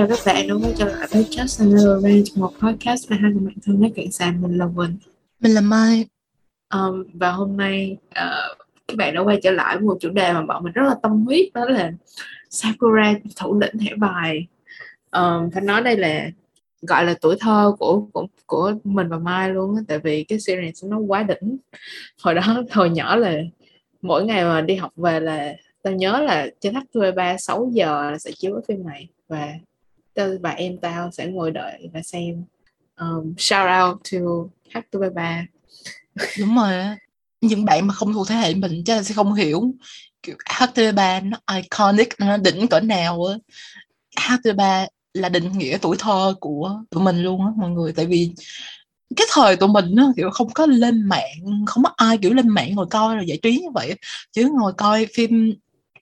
chào các bạn đã quay trở lại với Just Another Range, một podcast về hai người bạn thân nói chuyện xàm. Mình là Vinh. Mình là Mai. Um, và hôm nay uh, các bạn đã quay trở lại với một chủ đề mà bọn mình rất là tâm huyết đó là Sakura thủ lĩnh thẻ bài. Um, phải nói đây là gọi là tuổi thơ của của của mình và Mai luôn á. Tại vì cái series nó quá đỉnh. Hồi đó hồi nhỏ là mỗi ngày mà đi học về là tao nhớ là trên HTV3 6 giờ là sẽ chiếu cái phim này. Và tao và em tao sẽ ngồi đợi và xem. Um, shout out to HTV3 đúng rồi những bạn mà không thuộc thế hệ mình chắc là sẽ không hiểu. Kiểu HTV3 nó iconic nó đỉnh cỡ nào á. HTV3 là định nghĩa tuổi thơ của tụi mình luôn á, mọi người. Tại vì cái thời tụi mình á, kiểu, không có lên mạng, không có ai kiểu lên mạng ngồi coi rồi giải trí như vậy chứ ngồi coi phim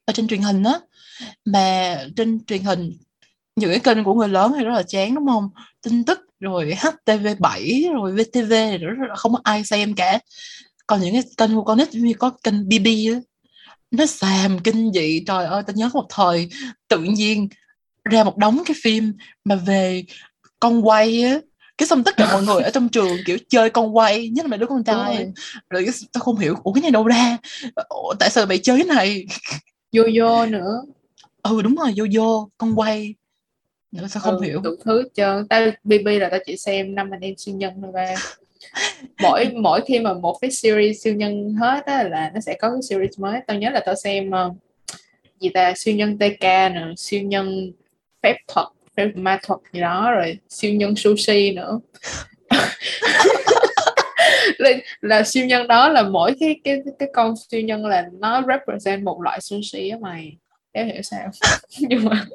ở trên truyền hình á. Mà trên truyền hình, những cái kênh của người lớn thì rất là chán, đúng không? Tin tức, rồi HTV7 rồi VTV thì rất là không có ai xem cả. Còn những cái kênh của con nít như có kênh BB á. Nó xàm kinh dị, trời ơi, tao nhớ một thời tự nhiên ra một đống cái phim mà về con quay á. Cái xong tất cả mọi người ở trong trường kiểu chơi con quay nhất là mấy đứa con trai. rồi, rồi tao không hiểu ủa cái này đâu ra? Ủa, tại sao mày chơi cái này? Vô vô nữa. Ừ đúng rồi vô vô con quay. Nữa sao không ừ, hiểu. đủ thứ trơn. Tao bb là tao chỉ xem năm anh em siêu nhân thôi ba. Mỗi mỗi khi mà một cái series siêu nhân hết á là nó sẽ có cái series mới. Tao nhớ là tao xem uh, gì ta? Siêu nhân tk nè siêu nhân phép thuật phép ma thuật gì đó rồi siêu nhân sushi nữa. Là, là siêu nhân đó là mỗi cái cái cái con siêu nhân là nó represent một loại sushi á mày. Em hiểu sao? Nhưng mà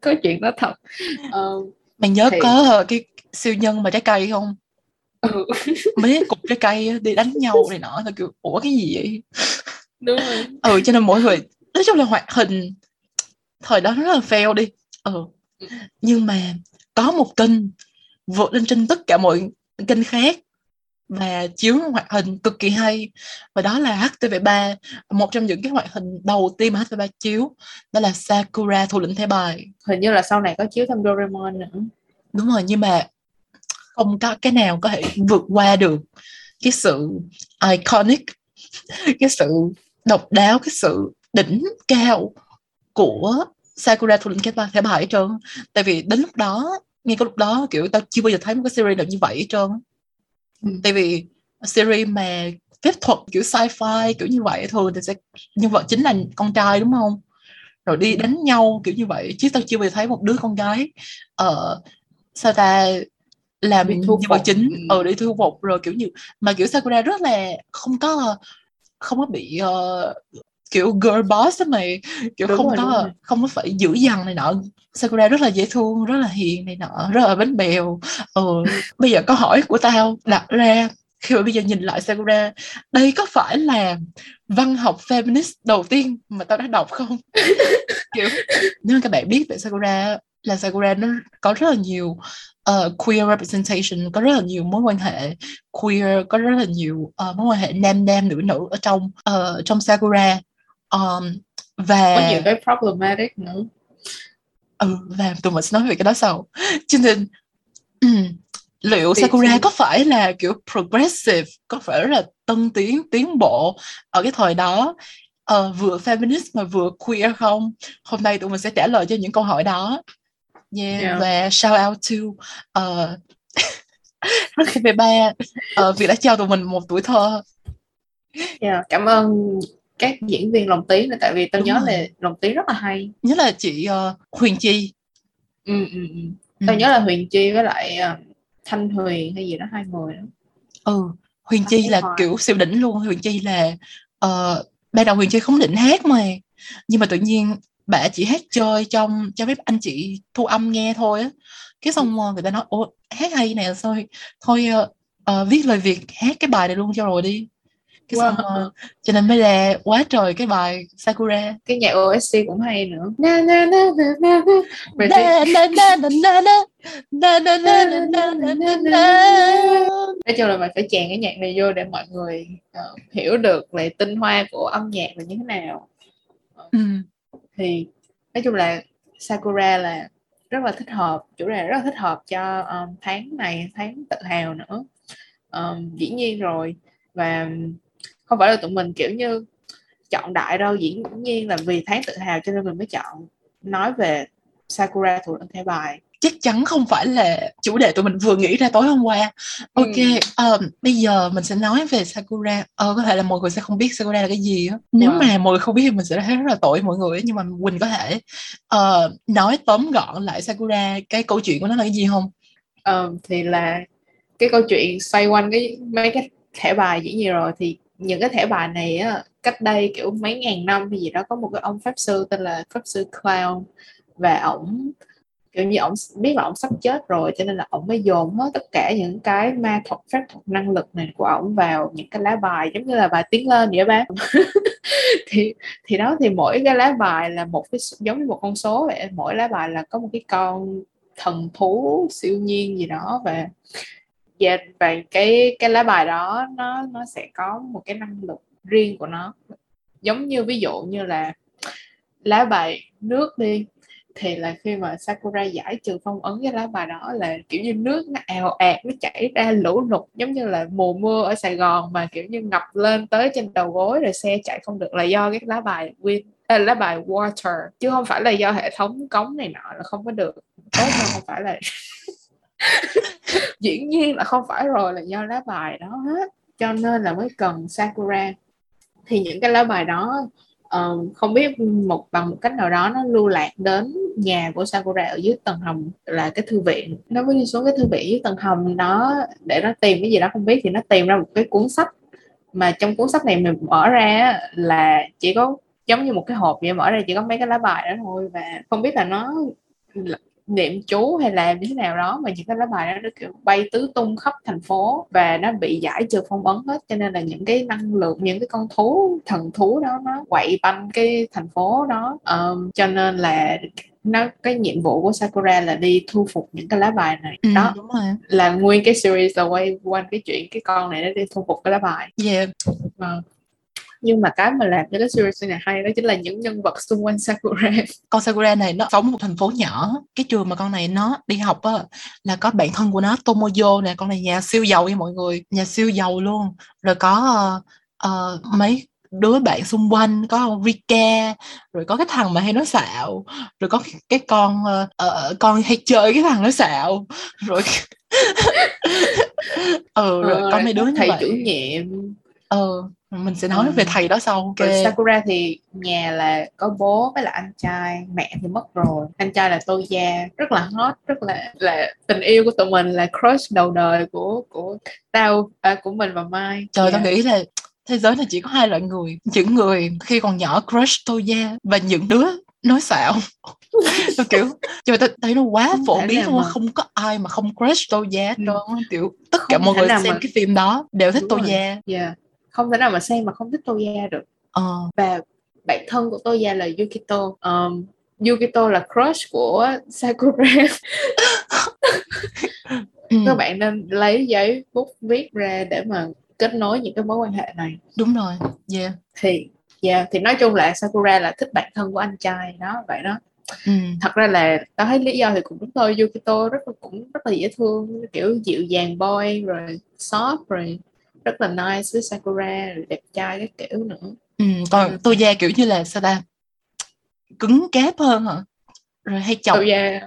có chuyện đó thật. Uh, mày nhớ thì... có cái siêu nhân mà trái cây không? Ừ. mấy cục trái cây đi đánh nhau này nọ là kiểu ủa cái gì vậy? Đúng rồi. Ừ cho nên mỗi người nói chung là hoạt hình thời đó rất là fail đi. Ừ nhưng mà có một kênh vượt lên trên tất cả mọi kênh khác và chiếu hoạt hình cực kỳ hay. Và đó là HTV3 một trong những cái hoạt hình đầu tiên mà HTV3 chiếu. Đó là Sakura thủ lĩnh thẻ bài. Hình như là sau này có chiếu thêm Doraemon nữa. Đúng rồi nhưng mà không có cái nào có thể vượt qua được cái sự iconic cái sự độc đáo cái sự đỉnh cao của Sakura thủ lĩnh thẻ bài hết trơn. Tại vì đến lúc đó ngay cái lúc đó kiểu tao chưa bao giờ thấy một cái series nào như vậy hết trơn. Ừ. tại vì series mà phép thuật kiểu sci-fi kiểu như vậy thường thì sẽ nhân vật chính là con trai đúng không? Rồi đi đánh nhau kiểu như vậy chứ tao chưa bao giờ thấy một đứa con gái ở uh, sao ta làm nhân vật chính ở ừ, đi thu phục. Rồi kiểu như mà kiểu Sakura rất là không có không có bị uh, kiểu girl boss á mày. Kiểu đúng không rồi, có không có phải dữ dằn này nọ. Sakura rất là dễ thương rất là hiền này nọ rất là bánh bèo. Ừ. bây giờ câu hỏi của tao đặt ra khi mà bây giờ nhìn lại Sakura đây có phải là văn học feminist đầu tiên mà tao đã đọc không? Kiểu nếu các bạn biết về Sakura là Sakura nó có rất là nhiều uh, queer representation có rất là nhiều mối quan hệ queer có rất là nhiều uh, mối quan hệ nam nam nữ nữ ở trong uh, trong Sakura um, và có nhiều cái problematic nữa. Ừ và tụi mình sẽ nói về cái đó sau. Cho nên liệu Sakura có phải là kiểu progressive có phải là tân tiến tiến bộ ở cái thời đó uh, vừa feminist mà vừa queer không? Hôm nay tụi mình sẽ trả lời cho những câu hỏi đó. Yeah, yeah. và shout out to uh, HTV3 uh, vì đã cho tụi mình một tuổi thơ. Yeah, cảm ơn các diễn viên lồng tí nữa tại vì tao Đúng nhớ rồi. là lồng tí rất là hay nhớ là chị uh, Huyền Chi ừ, ừ, ừ. tao ừ. nhớ là Huyền Chi với lại uh, Thanh Huyền hay gì đó hai người đó ừ Huyền Chi là Hòa. kiểu siêu đỉnh luôn Huyền Chi là uh, ban đầu Huyền Chi không định hát mà nhưng mà tự nhiên bà chỉ hát chơi trong cho mấy anh chị thu âm nghe thôi á cái xong ừ. người ta nói ồ hát hay nè thôi thôi uh, uh, viết lời việt hát cái bài này luôn cho rồi đi cái Wow. xong rồi, cho nên mới ra quá trời cái bài Sakura cái nhạc OST cũng hay nữa na na na na na na na na na na na na na na na na na na nói chung là mình phải chèn cái nhạc này vô để mọi người ờ, hiểu được là tinh hoa của âm nhạc là như thế nào ừ. thì nói chung là Sakura là rất là thích hợp chủ đề rất là thích hợp cho um, tháng này tháng tự hào nữa um, dĩ nhiên rồi và không phải là tụi mình kiểu như chọn đại đâu dĩ nhiên là vì tháng tự hào cho nên mình mới chọn nói về Sakura thủ lĩnh thẻ bài. Chắc chắn không phải là chủ đề tụi mình vừa nghĩ ra tối hôm qua. Ok um, bây giờ mình sẽ nói về Sakura. Ờ, có thể là mọi người sẽ không biết Sakura là cái gì á. Nếu Wow. mà mọi người không biết thì mình sẽ thấy rất là tội mọi người nhưng mà Quỳnh có thể ờ, nói tóm gọn lại Sakura cái câu chuyện của nó là cái gì không? Ờ, thì là cái câu chuyện xoay quanh cái mấy cái thẻ bài dĩ nhiên rồi. Thì những cái thẻ bài này á, cách đây kiểu mấy ngàn năm hay gì đó có một cái ông pháp sư tên là pháp sư Clown và ổng kiểu như ổng biết là ổng sắp chết rồi cho nên là ổng mới dồn hết tất cả những cái ma thuật phép thuật năng lực này của ổng vào những cái lá bài giống như là bài tiến lên vậy bác. Thì thì đó thì mỗi cái lá bài là một cái giống như một con số vậy mỗi lá bài là có một cái con thần thú siêu nhiên gì đó và và, và cái cái lá bài đó nó nó sẽ có một cái năng lực riêng của nó. Giống như ví dụ như là lá bài nước đi thì là khi mà Sakura giải trừ phong ấn cái lá bài đó là kiểu như nước nó ào ạt nó chảy ra lũ lụt giống như là mùa mưa ở Sài Gòn mà kiểu như ngập lên tới trên đầu gối rồi xe chạy không được là do cái lá bài win à, lá bài water. Chứ không phải là do hệ thống cống này nọ là không có được. Tốt hơn không phải là dĩ nhiên là không phải rồi là do lá bài đó hết. Cho nên là mới cần Sakura. Thì những cái lá bài đó ờ, không biết một bằng một cách nào đó nó lưu lạc đến nhà của Sakura ở dưới tầng hầm là cái thư viện. Nó mới đi xuống cái thư viện dưới tầng hầm nó để nó tìm cái gì đó không biết thì nó tìm ra một cái cuốn sách. Mà trong cuốn sách này mình mở ra là chỉ có giống như một cái hộp vậy mở ra chỉ có mấy cái lá bài đó thôi. Và không biết là nó niệm chú hay làm như thế nào đó mà những cái lá bài đó nó kiểu bay tứ tung khắp thành phố và nó bị giải trừ phong ấn hết. Cho nên là những cái năng lượng những cái con thú thần thú đó nó quậy banh cái thành phố đó. Ờm, cho nên là nó cái nhiệm vụ của Sakura là đi thu phục những cái lá bài này. Ừ, đó đúng rồi. là nguyên cái series là quay quanh cái chuyện cái con này nó đi thu phục cái lá bài. Yeah. Vâng. Nhưng mà cái mà làm cho cái series này hay đó chính là những nhân vật xung quanh Sakura. Con Sakura này nó sống một thành phố nhỏ. Cái trường mà con này nó đi học á là có bạn thân của nó Tomoyo nè. Con này nhà siêu giàu nha mọi người. Nhà siêu giàu luôn. Rồi có ờ, ờ, mấy đứa bạn xung quanh có Rika rồi có cái thằng mà hay nói xạo. Rồi có cái, cái con ờ, con hay chơi cái thằng nói xạo. Rồi ừ rồi Ờ, có mấy đứa như thầy vậy. chủ nhiệm ừ mình sẽ nói Ừ. về thầy đó sau ok Rồi Sakura thì nhà là có bố với là anh trai mẹ thì mất rồi anh trai là Toya rất là hot rất là là tình yêu của tụi mình là crush đầu đời của của tao à, của mình và Mai Trời Yeah. tao nghĩ là thế giới này chỉ có hai loại người Những người khi còn nhỏ crush Toya Và những đứa nói xạo Tao kiểu Trời tao thấy nó quá Không phổ biến luôn Không có ai mà không crush Ừ. trơn á. Kiểu tất cả Không mọi người xem mà- cái phim đó Đều thích rồi. Toya yeah. Không thể nào mà xem mà không thích Toya được. Ờ. Và bạn thân của Toya là Yukito. Um, Yukito là crush của Sakura. Ừ, các bạn nên lấy giấy bút viết ra để mà kết nối những cái mối quan hệ này. Đúng rồi. Yeah. Thì yeah, thì nói chung là Sakura là thích bạn thân của anh trai đó vậy đó. Ừ. thật ra là tao thấy lý do thì cũng đúng thôi. Yukito rất là cũng rất là dễ thương kiểu dịu dàng boy rồi soft rồi rất là nice với Sakura rồi đẹp trai cái kiểu nữa. Ừ. Ừ. Còn Toya kiểu như là sao ta? Cứng cáp hơn hả? Rồi hay chọc. Toya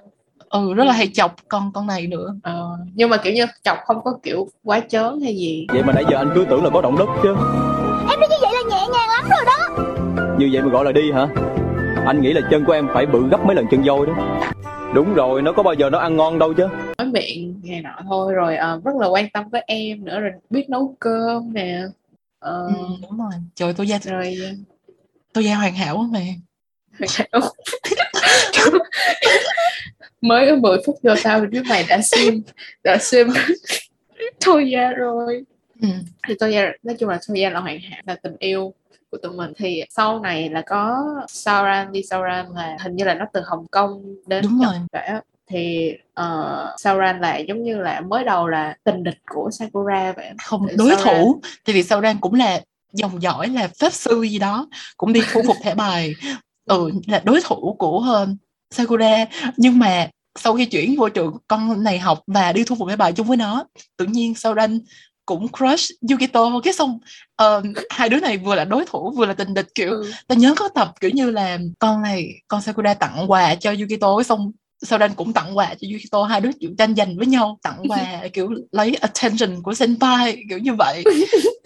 Ừ rất là hay chọc con con này nữa. Ờ, nhưng mà kiểu như chọc không có kiểu quá trớn hay gì. Vậy mà nãy giờ anh cứ tưởng là có động đất chứ. Em đi như vậy là nhẹ nhàng lắm rồi đó. Như vậy mà gọi là đi hả Anh nghĩ là chân của em phải bự gấp mấy lần chân voi đó. Đúng rồi, nó có bao giờ nó ăn ngon đâu chứ. Nói miệng ngày nọ thôi rồi ờ, rất là quan tâm với em nữa rồi biết nấu cơm nè Ờ, ừ, Đúng rồi. Trời Toya rồi Toya hoàn hảo quá mà mới có 10 phút vô tao đứa mày đã sim đã sim thôi ra rồi. Ừ. thì Toya nói chung là Toya là hoàng hạ là tình yêu của tụi mình. Thì sau này là có Sauran đi. Sauran là hình như là nó từ Hồng Kông đến Đúng Nhật rồi. á. thì uh, Sauran là giống như là mới đầu là tình địch của Sakura vậy không Thì đối Sauran- thủ tại vì Sauran cũng là dòng dõi là pháp sư gì đó cũng đi thu phục thẻ bài. Ừ là đối thủ của uh, Sakura. Nhưng mà sau khi chuyển vô trường con này học và đi thu phục thẻ bài chung với nó tự nhiên Sauran cũng crush Yukito cái xong ờ, hai đứa này vừa là đối thủ vừa là tình địch kiểu Ừ. ta nhớ có tập kiểu như là con này con Sakura tặng quà cho Yukito xong Sauran cũng tặng quà cho Yukito hai đứa kiểu tranh giành với nhau tặng quà kiểu lấy attention của senpai kiểu như vậy.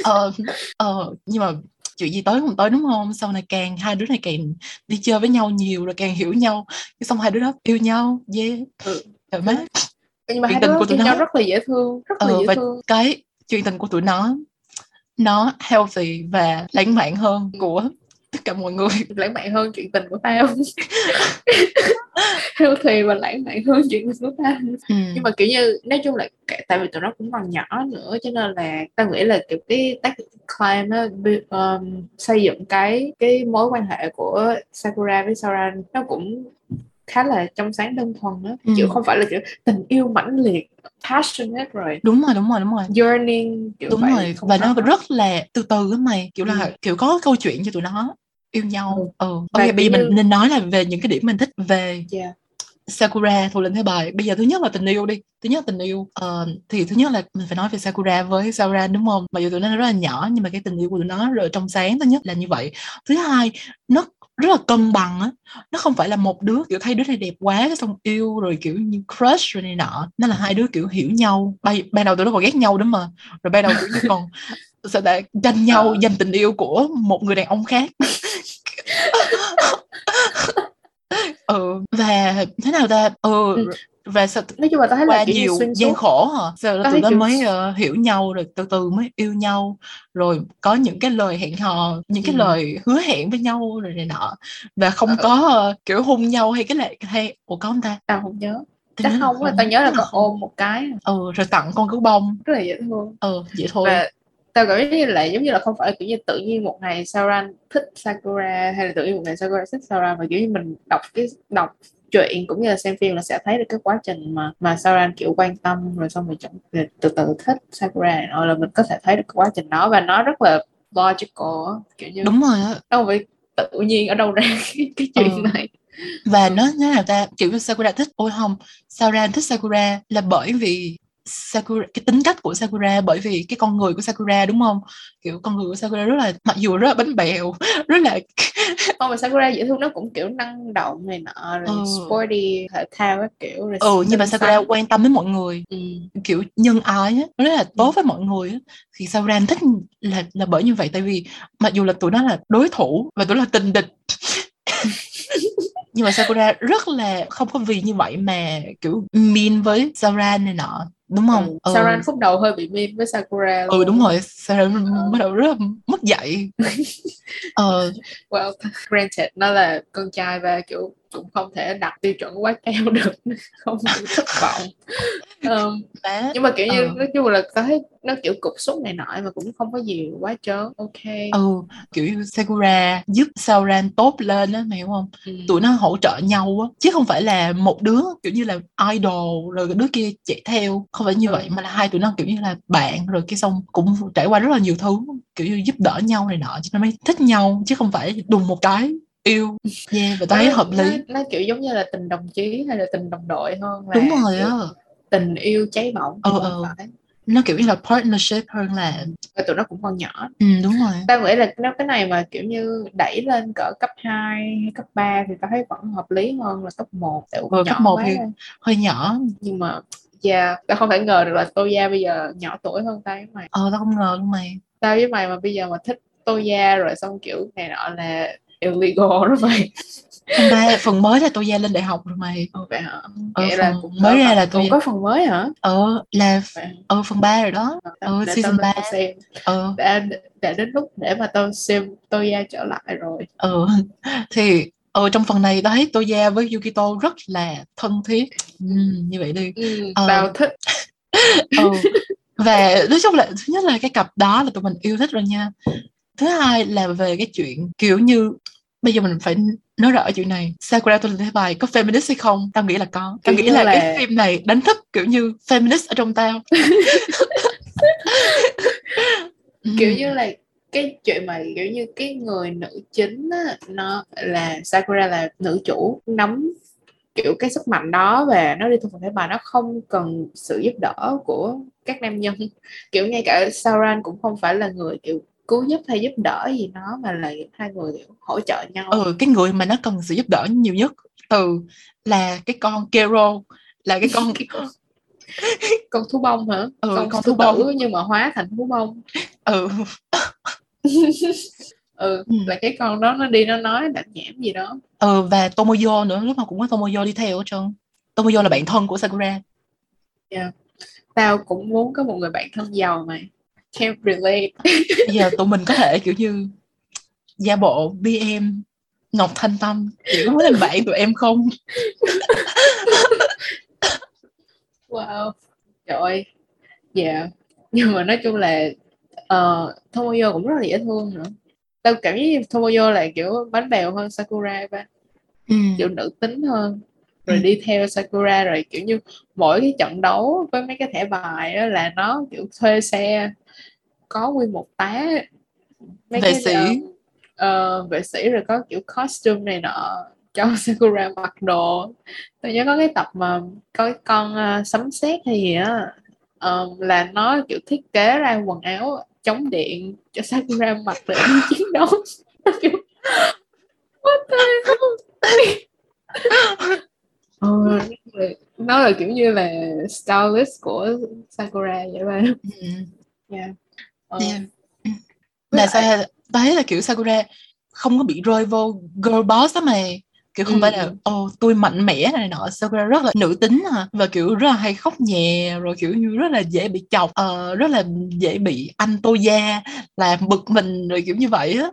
Ờ, ờ, nhưng mà chuyện gì tới không tới đúng không? Sau này càng hai đứa này càng đi chơi với nhau nhiều rồi càng hiểu nhau. Xong hai đứa đó yêu nhau yeah. Ừ. mái nhưng mà Chuyện hai đứa yêu nhau rất là dễ thương rất là ờ, dễ và thương. cái chuyện tình của tụi nó. Nó healthy và lãng mạn hơn của tất cả mọi người. Lãng mạn hơn chuyện tình của tao. Healthy và lãng mạn hơn chuyện tình của tao. Ừ. nhưng mà kiểu như nói chung là tại vì tụi nó cũng còn nhỏ nữa cho nên là tao nghĩ là kiểu cái tác climb á um, xây dựng cái cái mối quan hệ của Sakura với Sauran nó cũng khá là trong sáng đơn thuần á. Ừ. kiểu không phải là kiểu tình yêu mãnh liệt passionate rồi. Đúng rồi đúng rồi đúng rồi. Yearning kiểu đúng vậy rồi. và nó rất là từ từ á mày. Kiểu là Ừ. kiểu có câu chuyện cho tụi nó yêu nhau. Ừ, Và ok bây giờ mình nên nói là về những cái điểm mình thích về Yeah. Sakura thủ lĩnh thế bài. Bây giờ thứ nhất là tình yêu đi. Thứ nhất tình yêu Ờ, thì thứ nhất là mình phải nói về Sakura với Sauran đúng không? Mặc dù tụi nó rất là nhỏ nhưng mà cái tình yêu của tụi nó là trong sáng thứ nhất là như vậy. Thứ hai nó rất là cân bằng á. Nó không phải là một đứa kiểu thấy đứa này đẹp quá cái xong yêu rồi kiểu như crush rồi này nọ. Nó là hai đứa kiểu hiểu nhau ban, ban đầu tụi nó còn ghét nhau đúng mà. Rồi ban đầu kiểu như còn sao ta tranh nhau Ờ. giành tình yêu của một người đàn ông khác ừ và thế nào ta? Ừ Ừ. và sao nói chung là tao thấy là nhiều gian khổ hả? Tao tụi nó mới ờ, hiểu nhau rồi từ từ mới yêu nhau rồi có những cái lời hẹn hò những cái Ừ. lời hứa hẹn với nhau rồi này nọ và không Ờ. có ờ, kiểu hôn nhau hay cái lệ hay ủa có không ta? Tao không nhớ. Tao chắc không tao nhớ là không. ôm một cái. Ừ rồi tặng con gấu bông. Rất là dễ thương. Ừ vậy thôi và tao cảm như là giống như là không phải kiểu như tự nhiên một ngày Sauran thích Sakura hay là tự nhiên một ngày Sakura thích Sauran mà kiểu như mình đọc cái đọc truyện cũng như là xem phim là sẽ thấy được cái quá trình mà mà Sauran kiểu quan tâm rồi xong rồi chọn rồi từ từ thích Sakura nọ là mình có thể thấy được cái quá trình đó và nó rất là logical kiểu như đúng rồi á nó không phải tự nhiên ở đâu ra cái, cái chuyện Ừ. này và nó như nào ta kiểu như Sakura thích ôi không Sauran thích Sakura là bởi vì Sakura cái tính cách của Sakura bởi vì cái con người của Sakura đúng không kiểu con người của Sakura rất là mặc dù rất là bánh bèo rất là không mà Sakura dễ thương nó cũng kiểu năng động này nọ rồi Ừ. sporty thể thao các kiểu rồi ừ nhưng mà Sakura xắn. quan tâm đến mọi người ừ. kiểu nhân ái á nó rất là tốt với mọi người á thì Sauran thích là là bởi như vậy tại vì mặc dù là tụi nó là đối thủ và tụi nó là tình địch nhưng mà Sakura rất là không có vì như vậy mà kiểu mean với Sauran này nọ đúng không Ừ. ừ. Sauran phút đầu hơi bị mean với Sakura ừ đúng rồi Sauran Ừ. bắt đầu rất là mất dạy ờ well granted nó là con trai và kiểu cũng không thể đặt tiêu chuẩn quá cao được không bị thất vọng um, nhưng mà kiểu như Ờ. nói chung là thấy nó kiểu cục xúc này nọ mà cũng không có gì quá trớn ok ừ kiểu như Sakura giúp Sauran tốt lên á mày hiểu không Ừ. tụi nó hỗ trợ nhau á chứ không phải là một đứa kiểu như là idol rồi đứa kia chạy theo không phải như Ừ. vậy mà là hai tụi nó kiểu như là bạn rồi cái xong cũng trải qua rất là nhiều thứ kiểu như giúp đỡ nhau này nọ cho nên mới thích nhau chứ không phải đùng một cái yêu. Yeah và tao thấy Nó- hợp lý. nó, nó kiểu giống như là tình đồng chí hay là tình đồng đội hơn là đúng rồi á. tình yêu cháy bỏng ừ. phải. Nó kiểu như là partnership hơn là và tụi nó cũng còn nhỏ. Ừ đúng rồi. Tao nghĩ là nếu cái này mà kiểu như đẩy lên cỡ cấp 2 hay cấp 3 thì tao thấy vẫn hợp lý hơn là cấp 1 tại Ừ, cấp một quá thì- rồi. hơi nhỏ. Nhưng mà yeah tao không thể ngờ được là Toya bây giờ nhỏ tuổi hơn tao với mày. Ờ tao không ngờ luôn mày. Tao với mày mà bây giờ mà thích Toya rồi xong kiểu này nọ là illegal đó mày. Phần ba phần mới là tôi gia lên đại học rồi mày. Ồ, vậy hả? Ờ, Vậy là cũng mới ra là cũng Toya- có phần mới hả? Ờ là ờ phần 3 rồi đó. Ờ, để season lên ba. tao xem. Ờ. Đã đã đến lúc để mà tao xem Toya trở lại rồi. Ờ thì ờ trong phần này tao thấy Toya với Yukito rất là thân thiết. Ừ, như vậy đi. Ừ, Ờ. tao thích. Ừ và nói chung là thứ nhất là cái cặp đó là tụi mình yêu thích rồi nha thứ hai là về cái chuyện kiểu như bây giờ mình phải nói rõ chuyện này. Sakura tôi thấy bài có feminist hay không? Tao nghĩ là có. Tao nghĩ là, là- cái phim này đánh thức kiểu như feminist ở trong tao. Kiểu Ừ. như là cái chuyện mà kiểu như cái người nữ chính á, nó là Sakura là nữ chủ nắm kiểu cái sức mạnh đó và nó đi thu phục thế bà nó không cần sự giúp đỡ của các nam nhân. Kiểu ngay cả Sauron cũng không phải là người kiểu cứu giúp hay giúp đỡ gì nó mà là hai người hỗ trợ nhau? Ừ cái người mà nó cần sự giúp đỡ nhiều nhất từ là cái con Kero là cái con con thú bông hả? Ừ, con, con thú thú bông. tử nhưng mà hóa thành thú bông. Ừ. Ừ, Ừ. là cái con đó nó đi nó nói đạm nhảm gì đó. Ừ và Tomoyo nữa lúc nào cũng có Tomoyo đi theo hết trơn. Tomoyo là bạn thân của Sakura. Tao cũng muốn có một người bạn thân giàu mày can't relate. Bây giờ tụi mình có thể kiểu như gia bộ BM Ngọc Thanh Tâm chị có làm bạn tụi em không? Wow. Trời ơi. Dạ. Nhưng mà nói chung là uh, Tomoyo cũng rất là dễ thương nữa. Tao cảm giác như Tomoyo là kiểu bánh bèo hơn Sakura ba. Ừ. kiểu nữ tính hơn. Rồi Ừ. đi theo Sakura rồi kiểu như mỗi cái trận đấu với mấy cái thẻ bài đó là nó kiểu thuê xe có nguyên một tá. Mấy Vệ cái sĩ. ờ, vệ sĩ rồi có kiểu costume này nọ cho Sakura mặc đồ. Tôi nhớ có cái tập mà có cái con ờ, sấm sét hay gì á. Ờ, là nó kiểu thiết kế ra quần áo chống điện cho Sakura mặc để đi chiến đấu. Kiểu what the hell? Ờ, nó là kiểu như là stylist của Sakura vậy mà. Ừ. yeah. Ờ, Yeah. với là sao thấy là kiểu Sakura không có bị rơi vô girl boss á mày. Kiểu không Ừ, phải là ừ. ồ tôi mạnh mẽ này nọ. Sakura rất là nữ tính à, và kiểu rất là hay khóc nhè rồi kiểu như rất là dễ bị chọc ờ, rất là dễ bị anh tô gia làm bực mình rồi kiểu như vậy á.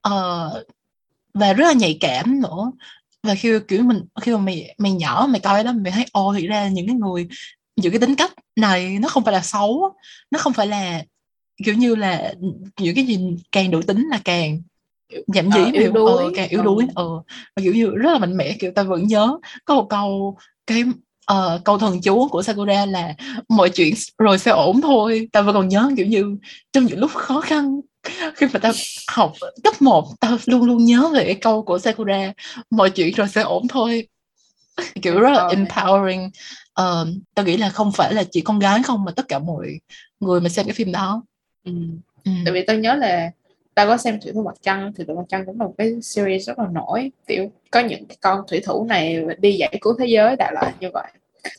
Ờ, và rất là nhạy cảm nữa. Và khi kiểu mình khi mà mày mày nhỏ mày coi đó mày thấy ồ thì ra những cái người những cái tính cách này nó không phải là xấu nó không phải là kiểu như là những cái gì càng nữ tính là càng giảm Ờ, dí yếu hiểu đuối. ờ, càng yếu đuối. Ờ. ờ và kiểu như rất là mạnh mẽ kiểu ta vẫn nhớ có một câu cái ờ, câu thần chú của Sakura là mọi chuyện rồi sẽ ổn thôi. Ta vẫn còn nhớ kiểu như trong những lúc khó khăn khi mà ta học cấp 1 ta luôn luôn nhớ về cái câu của Sakura mọi chuyện rồi sẽ ổn thôi. Kiểu rất là empowering. Ờ, tao nghĩ là không phải là chỉ con gái không mà tất cả mọi người mà xem cái phim đó ừ. ừ. tại vì tao nhớ là tao có xem thủy thủ mặt trăng thủy thủ mặt trăng cũng là một cái series rất là nổi kiểu có những cái con thủy thủ này đi giải cứu thế giới đại loại như vậy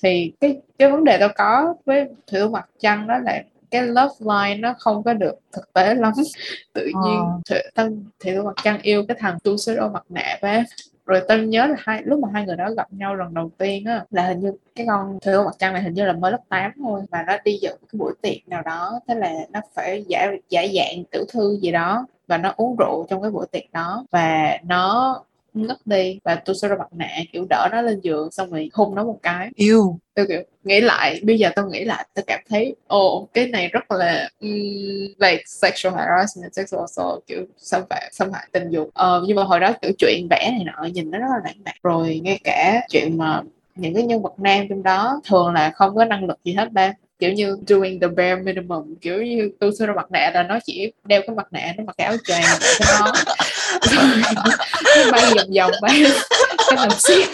thì cái cái vấn đề tao có với thủy thủ mặt trăng đó là cái love line nó không có được thực tế lắm tự nhiên Ờ. thủy, tao thủy thủ mặt trăng yêu cái thằng tu sứ mặt nạ á rồi tôi nhớ là hai, lúc mà hai người đó gặp nhau lần đầu tiên á, là hình như cái con thủy mặt trăng này hình như là mới lớp 8 thôi, mà nó đi dự cái buổi tiệc nào đó, thế là nó phải giải giải dạng tiểu thư gì đó, và nó uống rượu trong cái buổi tiệc đó, và nó ngất đi và tôi sẽ ra mặt nạ kiểu đỡ nó lên giường xong rồi hôn nó một cái. Yêu. Tôi kiểu nghĩ lại bây giờ tôi nghĩ lại tôi cảm thấy ồ cái này rất là um, like sexual harassment sexual assault kiểu xâm phạm xâm hại tình dục. Ờ, nhưng mà hồi đó kiểu chuyện vẽ này nọ nhìn nó rất là lãng mạn. Rồi ngay cả chuyện mà những cái nhân vật nam trong đó thường là không có năng lực gì hết ba kiểu như doing the bare minimum kiểu như tôi xưa ra mặt nạ là nó chỉ đeo cái mặt nạ nó mặc cái áo choàng rồi nó bay vòng vòng bay cái làm xiết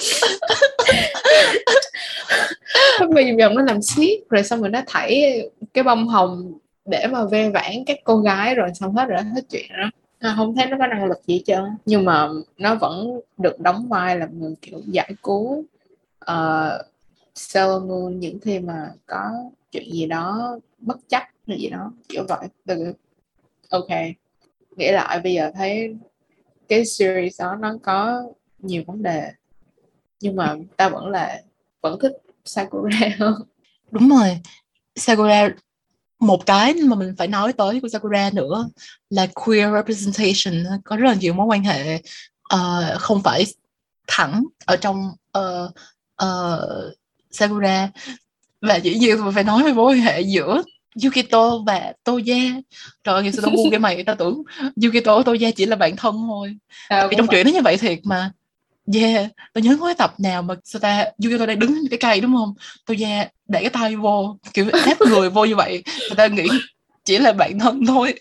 nó bay vòng vòng nó làm xiết rồi xong rồi nó thảy cái bông hồng để mà ve vãn các cô gái rồi xong hết rồi hết chuyện đó. À, không thấy nó có năng lực gì trơn. Nhưng mà nó vẫn được đóng vai là người kiểu giải cứu uh, Sailor Moon những khi mà có chuyện gì đó bất chấp hay gì đó kiểu vậy từ ok. Nghĩ lại bây giờ thấy cái series đó nó có nhiều vấn đề nhưng mà ta vẫn là vẫn thích Sakura. Hơn đúng rồi. Sakura một cái mà mình phải nói tới của Sakura nữa là queer representation. Có rất là nhiều mối quan hệ uh, không phải thẳng ở trong uh, uh, Sakura và dĩ nhiên mình phải nói về mối quan hệ giữa Yukito và Toya. Trời ơi xưa tao ngu cái mày tao tưởng Yukito Toya chỉ là bạn thân thôi. Cũng trong chuyện nó như vậy thiệt mà. Yeah tao nhớ có cái tập nào mà sao ta Yukito đang đứng cái cây đúng không? Toya để cái tay vô kiểu ép người vô như vậy. Người ta nghĩ chỉ là bạn thân thôi.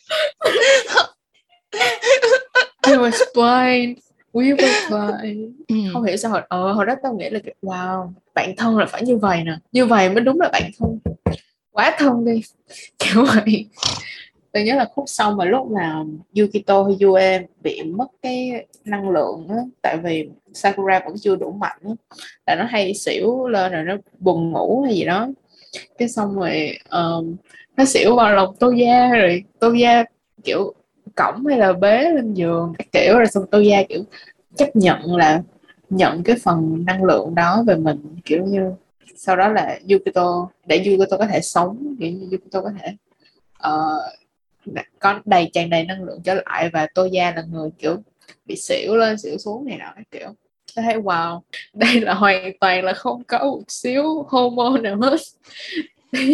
I was blind we blind ừ. không hiểu sao hồi, ờ, hồi đó tao nghĩ là kiểu, wow bạn thân là phải như vậy nè. Như vậy mới đúng là bạn thân. Quá thân đi. Kiểu vậy. Tôi nhớ là khúc sau mà lúc mà Yukito hay Yue bị mất cái năng lượng á tại vì Sakura vẫn chưa đủ mạnh á là nó hay xỉu lên rồi nó buồn ngủ hay gì đó. Cái xong rồi um, nó xỉu vào lòng Toya rồi Toya kiểu cõng hay là bế lên giường các kiểu. Rồi xong Toya kiểu chấp nhận là nhận cái phần năng lượng đó về mình kiểu như sau đó là Yukito để Yukito có thể sống kiểu như Yukito có thể ờ, có đầy tràn đầy năng lượng trở lại và Toya là người kiểu bị xỉu lên xỉu xuống này nọ kiểu. Tôi thấy wow đây là hoàn toàn là không có một xíu hormone nào hết.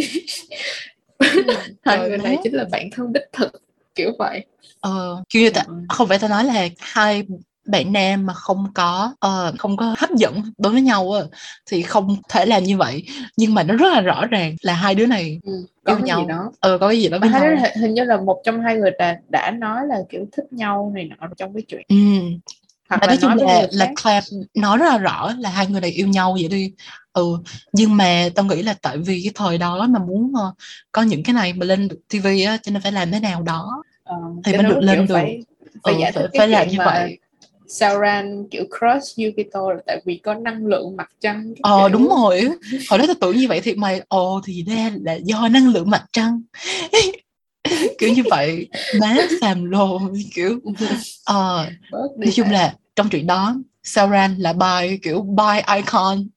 Hai Trời người này chính là bạn thân đích thực kiểu vậy. Ờ, kiểu như ta, ơi. không phải tao nói là hai bạn nam mà không có ờ, không có hấp dẫn đối với nhau á thì không thể làm như vậy. Nhưng mà nó rất là rõ ràng là hai đứa này ừ, có Yêu nhau. gì đó. Ờ có cái gì đó với hai đứa nhau hình, hình như là một trong hai người đã, đã nói là kiểu thích nhau này nọ trong cái chuyện ừ. hoặc mà là nói chung là là Clap nói rất là rõ là hai người này yêu nhau vậy đi ừ nhưng mà tao nghĩ là tại vì cái thời đó mà muốn ờ, có những cái này mà lên được TV á cho nên phải làm thế nào đó Ờ, Thì mới được lên được. phải phải Ừ, giải phải- phải làm như vậy. Sauron kiểu crush Yukito là tại vì có năng lượng mặt trăng ờ kiểu. đúng rồi hồi đó tao tưởng như vậy thì mày ồ thì ra là do năng lượng mặt trăng kiểu như vậy má xàm lồ kiểu ờ nói chung là trong chuyện đó Sauron là bi kiểu bi icon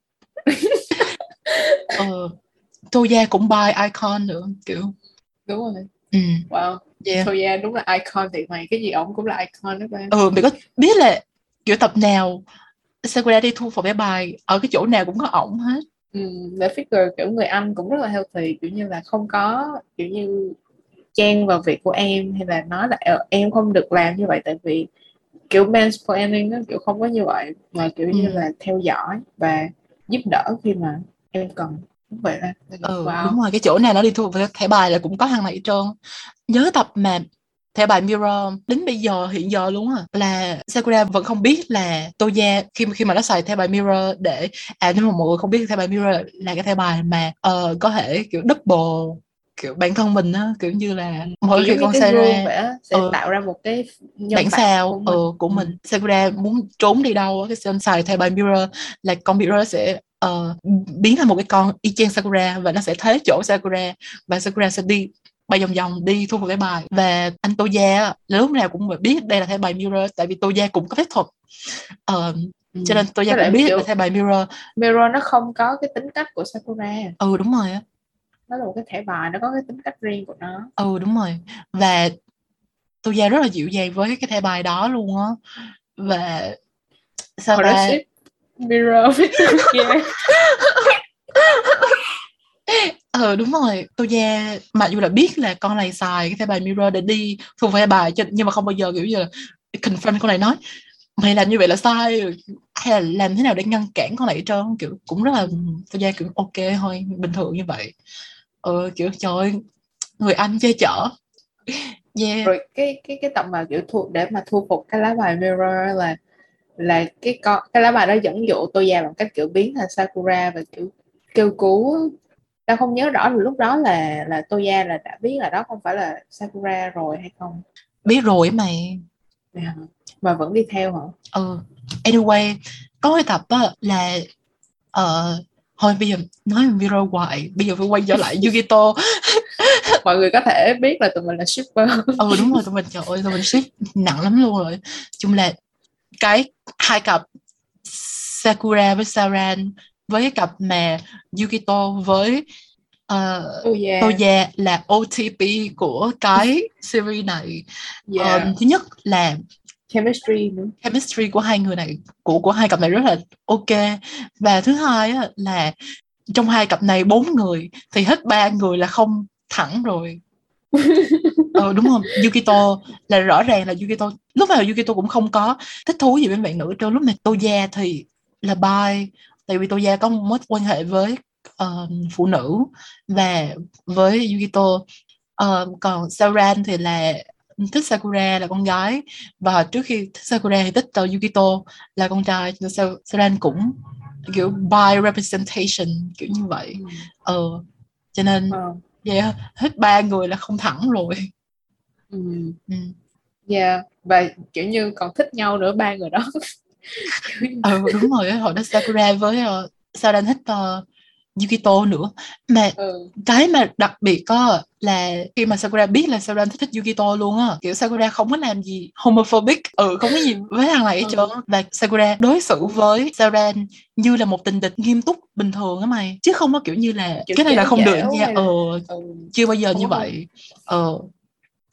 ờ Toya cũng bi icon nữa kiểu đúng rồi. Ừ. Wow. Yeah. Toya đúng là icon thì mày cái gì ổng cũng là icon đó ba. Ừ mày có biết là kiểu tập nào Sakura đi thu phòng vé bài ở cái chỗ nào cũng có ổng hết. Ừ, để figure kiểu người Anh cũng rất là healthy kiểu như là không có kiểu như chen vào việc của em hay là nói là "Ờ, em không được làm như vậy tại vì kiểu mansplaining á kiểu không có như vậy. Mà kiểu như Ừ. là theo dõi và giúp đỡ khi mà em cần vậy đó ừ wow đúng rồi cái chỗ nào nó đi thu vé thẻ bài là cũng có thằng này hết trơn. Nhớ tập mà thẻ bài Mirror đến bây giờ hiện giờ luôn á. Là Sakura vẫn không biết là Toya khi khi mà nó xài thẻ bài Mirror để à nếu mà mọi người không biết thẻ bài Mirror là cái thẻ bài mà ờ, có thể kiểu double kiểu bản thân mình á kiểu như là mỗi khi con xe ra á sẽ Ừ. tạo ra một cái nhân bản của sao của Ừ. mình. Sakura muốn trốn đi đâu á, cái xài thẻ bài Mirror là con Mirror sẽ ờ, biến thành một cái con y chang Sakura và nó sẽ thế chỗ Sakura và Sakura sẽ đi bay vòng vòng đi thu một cái bài. Và anh Toya lúc nào cũng biết đây là thẻ bài Mirror tại vì Toya cũng có phép thuật. Ừ. cho nên Toya cũng biết kiểu là thẻ bài Mirror. Mirror nó không có cái tính cách của Sakura. Ừ đúng rồi á. Nó là một cái thẻ bài nó có cái tính cách riêng của nó. Ừ đúng rồi. Và Toya rất là dịu dàng với cái thẻ bài đó luôn á. Và sao ta Mirror với Toya ờ đúng rồi. Toya mặc dù là biết là con này xài cái thẻ bài mirror để đi thu vé bài cho- nhưng mà không bao giờ kiểu như là confront con này nói mày làm như vậy là sai hay là làm thế nào để ngăn cản con này trơn kiểu cũng rất là Toya kiểu ok thôi bình thường như vậy. Ờ kiểu trời ơi, người anh chơi chở. Yeah. Rồi cái cái cái tập mà kiểu thu để mà thu phục cái lá bài Mirror là là cái con cái lá bài đó dẫn dụ Toya bằng cách kiểu biến thành Sakura và kiểu kêu cứu. Tao không nhớ rõ là lúc đó là là Toya là đã biết là đó không phải là Sakura rồi hay không. Biết rồi mày Nè, mà vẫn đi theo hả? Ừ. Anyway có cái tập á là ờ thôi bây giờ nói về mirror hoài bây giờ phải quay trở lại Yugito. Mọi người có thể biết là tụi mình là shipper. Ừ đúng rồi tụi mình trời ơi tụi mình ship nặng lắm luôn rồi. Chung là cái hai cặp Sakura với Saran với cái cặp mà Yukito với uh, Toya. Toya là OTP của cái series này. Yeah. Ờ, thứ nhất là chemistry nữa. Chemistry của hai người này của của hai cặp này rất là ok. Và thứ hai á, là trong hai cặp này bốn người thì hết ba người là không thẳng rồi ờ đúng không? Yukito là rõ ràng là Yukito lúc nào Yukito cũng không có thích thú gì với bạn nữ trong lúc này Toya thì là bi tại vì Toya có một mối quan hệ với uh, phụ nữ và với Yukito. Uh, còn Sauran thì là thích Sakura là con gái. Và trước khi thích Sakura thì thích uh, Yukito là con trai. Nên Sauran cũng kiểu bi representation kiểu như vậy. Ờ cho nên Ờ. yeah, hết ba người là không thẳng rồi Ừ. ừ. Yeah. và kiểu như còn thích nhau nữa ba người đó ừ đúng rồi hồi đó Sakura với uh, Sauran thích uh, Yukito nữa mà ừ. cái mà đặc biệt có là khi mà Sakura biết là Sauran thích thích Yukito luôn á kiểu Sakura không có làm gì homophobic ừ không có gì với thằng này hết Ừ. trơn á. và Sakura đối xử với Sauran như là một tình địch nghiêm túc bình thường á mày chứ không có kiểu như là Kiểu cái này là không được nha là- ờ ừ. chưa bao giờ như Không có vậy ờ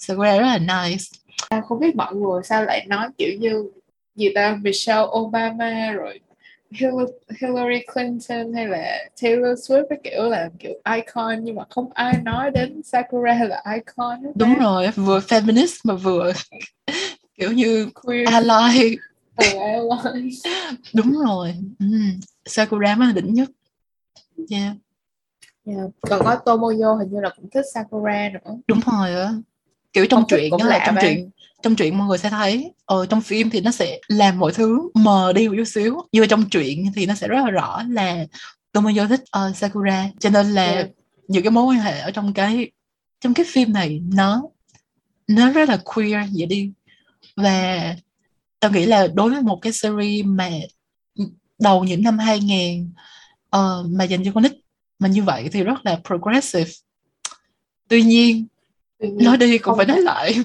Sakura rất là nice Tao không biết mọi người sao lại nói kiểu như gì ta Michelle Obama rồi Hil- Hillary Clinton hay là Taylor Swift cái kiểu là kiểu icon nhưng mà không ai nói đến Sakura là icon hết đúng ta. rồi vừa feminist mà vừa kiểu như queer ally ally. đúng rồi ừ. Sakura mới là đỉnh nhất yeah. yeah. còn có Tomoyo hình như là cũng thích Sakura nữa đúng rồi á kiểu trong truyện cũng là trong truyện trong truyện mọi người sẽ thấy ờ, trong phim thì nó sẽ làm mọi thứ mờ đi một chút xíu nhưng mà trong truyện thì nó sẽ rất là rõ là Tomoyo thích ờ, Sakura. Cho nên là Yeah. những cái mối quan hệ ở trong cái trong cái phim này nó nó rất là queer vậy đi. Và tao nghĩ là đối với một cái series mà đầu những năm 2000 ờ, mà dành cho con nít mà như vậy thì rất là progressive. Tuy nhiên, nói đi không phải nói lại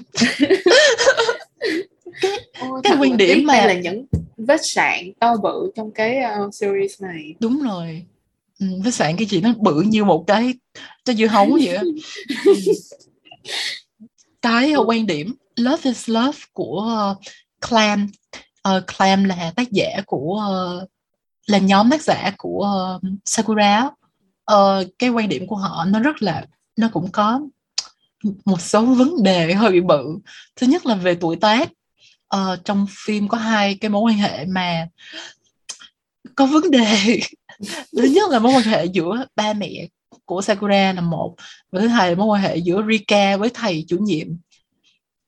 Ôi, cái thật quan điểm mà- là những vết sạn to bự trong cái uh, series này đúng rồi ừ, với soạn cái gì nó bự như một cái trái dưa hấu vậy Ừ. cái uh, quan điểm Love is Love của uh, Clam uh, Clam là tác giả của uh, là nhóm tác giả của uh, Sakura. Ờ, cái quan điểm của họ nó rất là nó cũng có một số vấn đề hơi bị bự. Thứ nhất là về tuổi tác. Ờ, trong phim có hai cái mối quan hệ mà có vấn đề. Thứ nhất là mối quan hệ giữa ba mẹ của Sakura là một và thứ hai là mối quan hệ giữa Rika với thầy chủ nhiệm.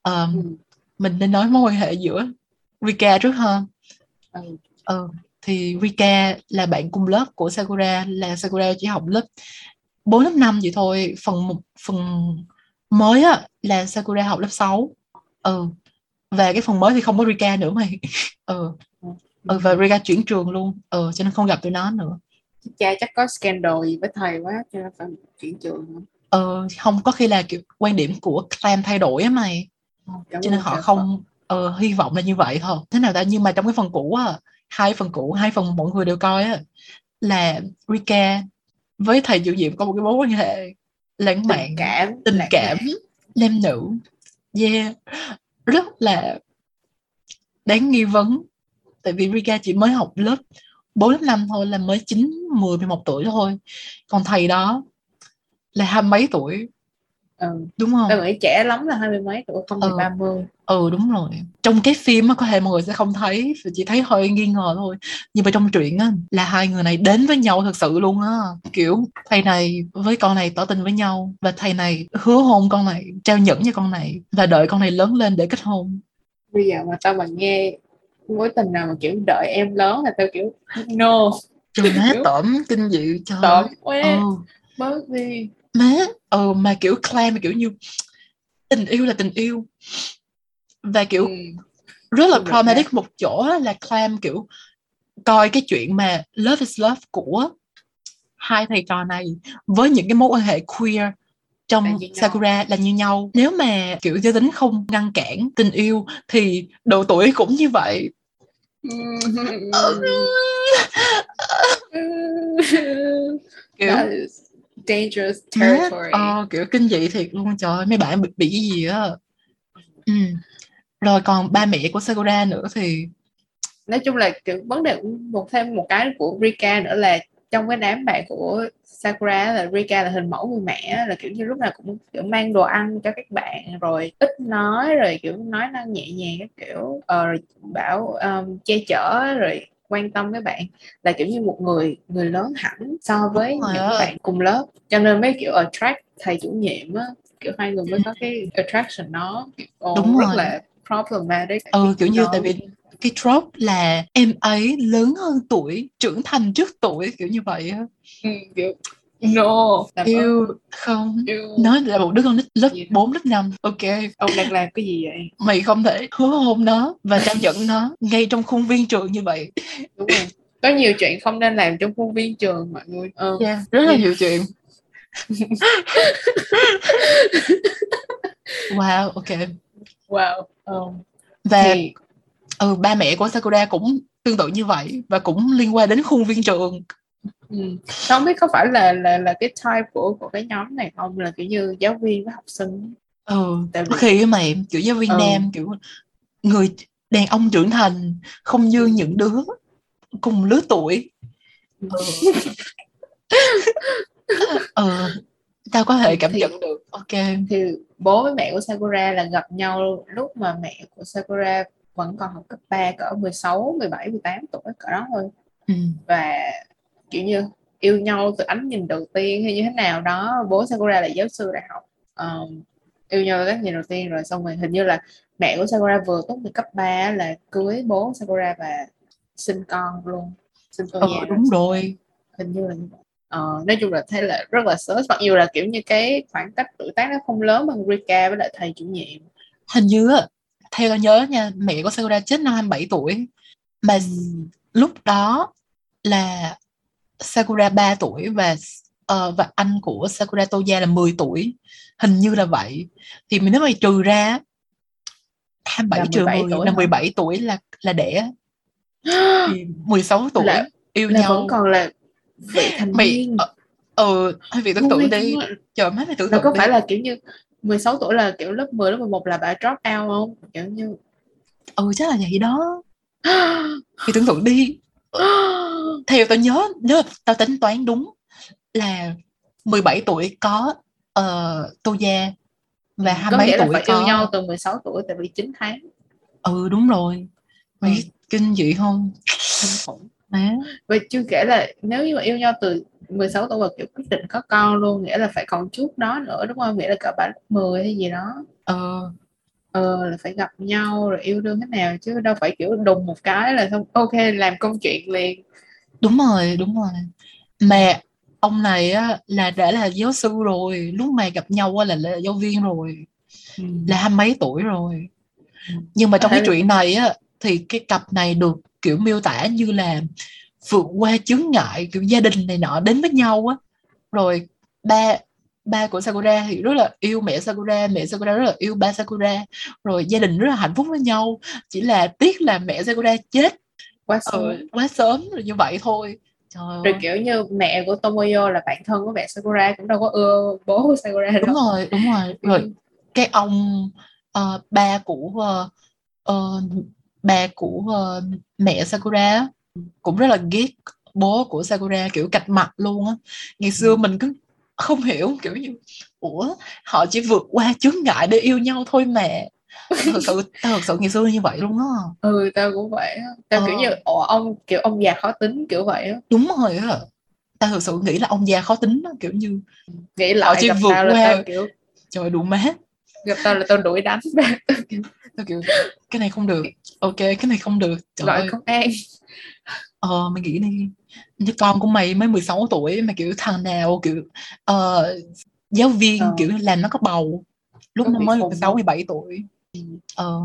Ờ, ừ. mình nên nói mối quan hệ giữa Rika trước hơn Ừ. ừ, thì Rika là bạn cùng lớp của Sakura là Sakura chỉ học lớp 4 lớp 5 vậy thôi. Phần một phần mới á là Sakura học lớp 6 ừ. Và cái phần mới thì không có Rika nữa mày. Ừ. Ừ và Rika chuyển trường luôn. Ừ cho nên không gặp tụi nó nữa. Cha chắc có scandal gì với thầy quá cho nên phải chuyển trường nữa. ừ không có khi là kiểu quan điểm của clan thay đổi á mày. Cảm cho nên họ không ờ, hy vọng là như vậy thôi. Thế nào ta nhưng mà trong cái phần cũ á hai phần cũ hai phần mọi người đều coi á là Rika với thầy chủ nhiệm có một cái mối quan hệ lãng mạn tình cảm tình lạc cảm nam nữ. Yeah. Rất là đáng nghi vấn. Tại vì Rika chỉ mới học lớp 4 lớp 5 thôi là mới 9, 10, 11 tuổi thôi. Còn thầy đó là hai mấy tuổi ừ. đúng không? Tao nghĩ trẻ lắm là hai mươi mấy tuổi không Ừ. ba mươi. Ừ đúng rồi. Trong cái phim á có thể mọi người sẽ không thấy chỉ thấy hơi nghi ngờ thôi. Nhưng mà trong truyện á là hai người này đến với nhau thật sự luôn á. Kiểu thầy này với con này tỏ tình với nhau và thầy này hứa hôn con này trao nhẫn cho con này và đợi con này lớn lên để kết hôn. Bây giờ mà tao mà nghe mối tình nào mà kiểu đợi em lớn là tao kiểu no. Trời má tởm kinh dị trời. ơi. quá. Ừ. Bớt đi. Má ừ mà kiểu clan mà kiểu như tình yêu là tình yêu. Và kiểu ừ. rất là problematic một chỗ là Clam kiểu coi cái chuyện mà Love is Love của hai thầy trò này với những cái mối quan hệ queer trong như nhau. Sakura là như nhau. Nếu mà kiểu giới tính không ngăn cản tình yêu thì độ tuổi cũng như vậy. Kiểu That is dangerous territory. Ờ, kiểu kinh dị thiệt luôn trời ơi, mấy bạn bị, bị cái gì á. Ừ. rồi còn ba mẹ của Sakura nữa thì nói chung là kiểu vấn đề một thêm một cái của Rika nữa là trong cái đám bạn của Sakura là Rika là hình mẫu người mẹ là kiểu như lúc nào cũng kiểu mang đồ ăn cho các bạn rồi ít nói rồi kiểu nói năng nhẹ nhàng các kiểu. Ờ, rồi bảo um, che chở rồi quan tâm với bạn là kiểu như một người người lớn hẳn so với những á. bạn cùng lớp cho nên mấy kiểu attract thầy chủ nhiệm á kiểu hai người mới có cái attraction kiểu, ồ, Đúng rất rồi. là problematic ừ kiểu như đó. tại vì cái trope là em ấy lớn hơn tuổi trưởng thành trước tuổi kiểu như vậy á ừ, kiểu no. Yêu không? yêu. Nó là một đứa con nít lớp Gì đó. 4, lớp 5 ok. Ông đang làm cái gì vậy? Mày không thể hứa hôn nó và trao dẫn nó ngay trong khuôn viên trường như vậy. Đúng rồi. Có nhiều chuyện không nên làm trong khuôn viên trường mọi người. Ờ, yeah, rất là Yeah. nhiều chuyện. Wow ok. Wow ờ, và thì ừ ba mẹ của Sakura cũng tương tự như vậy và cũng liên quan đến khuôn viên trường ừ. không biết có phải là là là cái type của của cái nhóm này không là kiểu như giáo viên với học sinh ừ tại vì khi mà kiểu giáo viên Ừ. nam kiểu người đàn ông trưởng thành không như những đứa cùng lứa tuổi ừ. ừ tao có thể cảm Thì- nhận được ok thì bố với mẹ của Sakura là gặp nhau lúc mà mẹ của Sakura vẫn còn học cấp 3 cỡ 16, 17, 18 tuổi cỡ đó thôi ừ. và kiểu như yêu nhau từ ánh nhìn đầu tiên hay như thế nào đó bố Sakura là giáo sư đại học Ờm, yêu nhau từ ánh nhìn đầu tiên rồi xong rồi hình như là mẹ của Sakura vừa tốt nghiệp cấp 3 là cưới bố Sakura và sinh con luôn sinh con ừ đúng rồi. Hình như là ờ, nói chung là thấy là rất là sớm mặc dù là kiểu như cái khoảng cách tuổi tác nó không lớn bằng Rika với lại thầy chủ nhiệm. Hình như theo tao nhớ nha mẹ của Sakura chết năm 27 tuổi mà lúc đó là Sakura 3 tuổi và ờ, và anh của Sakura Toya là 10 tuổi. Hình như là vậy. Thì mình nếu mày trừ ra 27 Là trừ 17 10 tuổi là hả? 17 tuổi là là đẻ. Thì 16 tuổi Là- yêu là nhau. vẫn còn là vị thành mày niên. ờ, ừ hay vì tưởng tượng đi. trời má mày tưởng tượng có đi. phải là kiểu như 16 tuổi là kiểu lớp 10, lớp 11 là bà drop out không? Kiểu như ừ chắc là vậy đó. Thì tưởng tượng đi theo tao nhớ nếu mà tao tính toán đúng là 17 tuổi có uh, Toya và hai mấy tuổi phải có yêu nhau từ 16 tuổi tại vì 9 tháng. Ừ đúng rồi. Mày Ừ. kinh dị không? Má. Và chưa kể là nếu như mà yêu nhau từ 16 tuổi và kiểu quyết định có con luôn nghĩa là phải còn trước đó nữa đúng không? Nghĩa là cỡ bạn lớp 10 hay gì đó. Ờ. Ờ là phải gặp nhau rồi yêu đương thế nào chứ đâu phải kiểu đùng một cái là xong ok làm công chuyện liền đúng rồi đúng rồi. Mà ông này á là đã là giáo sư rồi lúc mà gặp nhau á là, là giáo viên rồi là hai mấy tuổi rồi. Ừ. nhưng mà trong cái chuyện này á thì cái cặp này được kiểu miêu tả như là vượt qua chướng ngại kiểu gia đình này nọ đến với nhau á. Rồi ba ba của Sakura thì rất là yêu mẹ Sakura mẹ Sakura rất là yêu ba Sakura. Rồi gia đình rất là hạnh phúc với nhau. Chỉ là tiếc là mẹ Sakura chết quá sớm. ờ, quá sớm rồi như vậy thôi. Trời rồi ơi. kiểu như mẹ của Tomoyo là bạn thân của mẹ Sakura cũng đâu có ưa bố của Sakura đúng đâu. rồi đúng rồi. Rồi cái ông ờ, ba của ờ, ờ, ba của ờ, mẹ Sakura cũng rất là ghét bố của Sakura kiểu cạch mặt luôn á. Ngày xưa mình cứ không hiểu kiểu như ủa? Họ chỉ vượt qua chướng ngại để yêu nhau thôi mà thật sự tao thật sự ngày xưa như vậy luôn á. Ừ tao cũng vậy á. tao Ờ. kiểu như ồ ông kiểu ông già khó tính kiểu vậy á. Đúng rồi á. Tao thật sự nghĩ là ông già khó tính á kiểu như nghĩ lại chỉ gặp vượt tao là qua- tao kiểu trời đủ má gặp tao là tao đuổi đánh. Tao kiểu cái này không được. Ok cái này không được. Trời gọi ơi. công an. Ờ mày nghĩ đi. Như con của mày mới 16 tuổi mà kiểu thằng nào kiểu ờ, giáo viên Ờ. kiểu làm nó có bầu. Lúc nó mới khùng 16 không? 17 tuổi ờ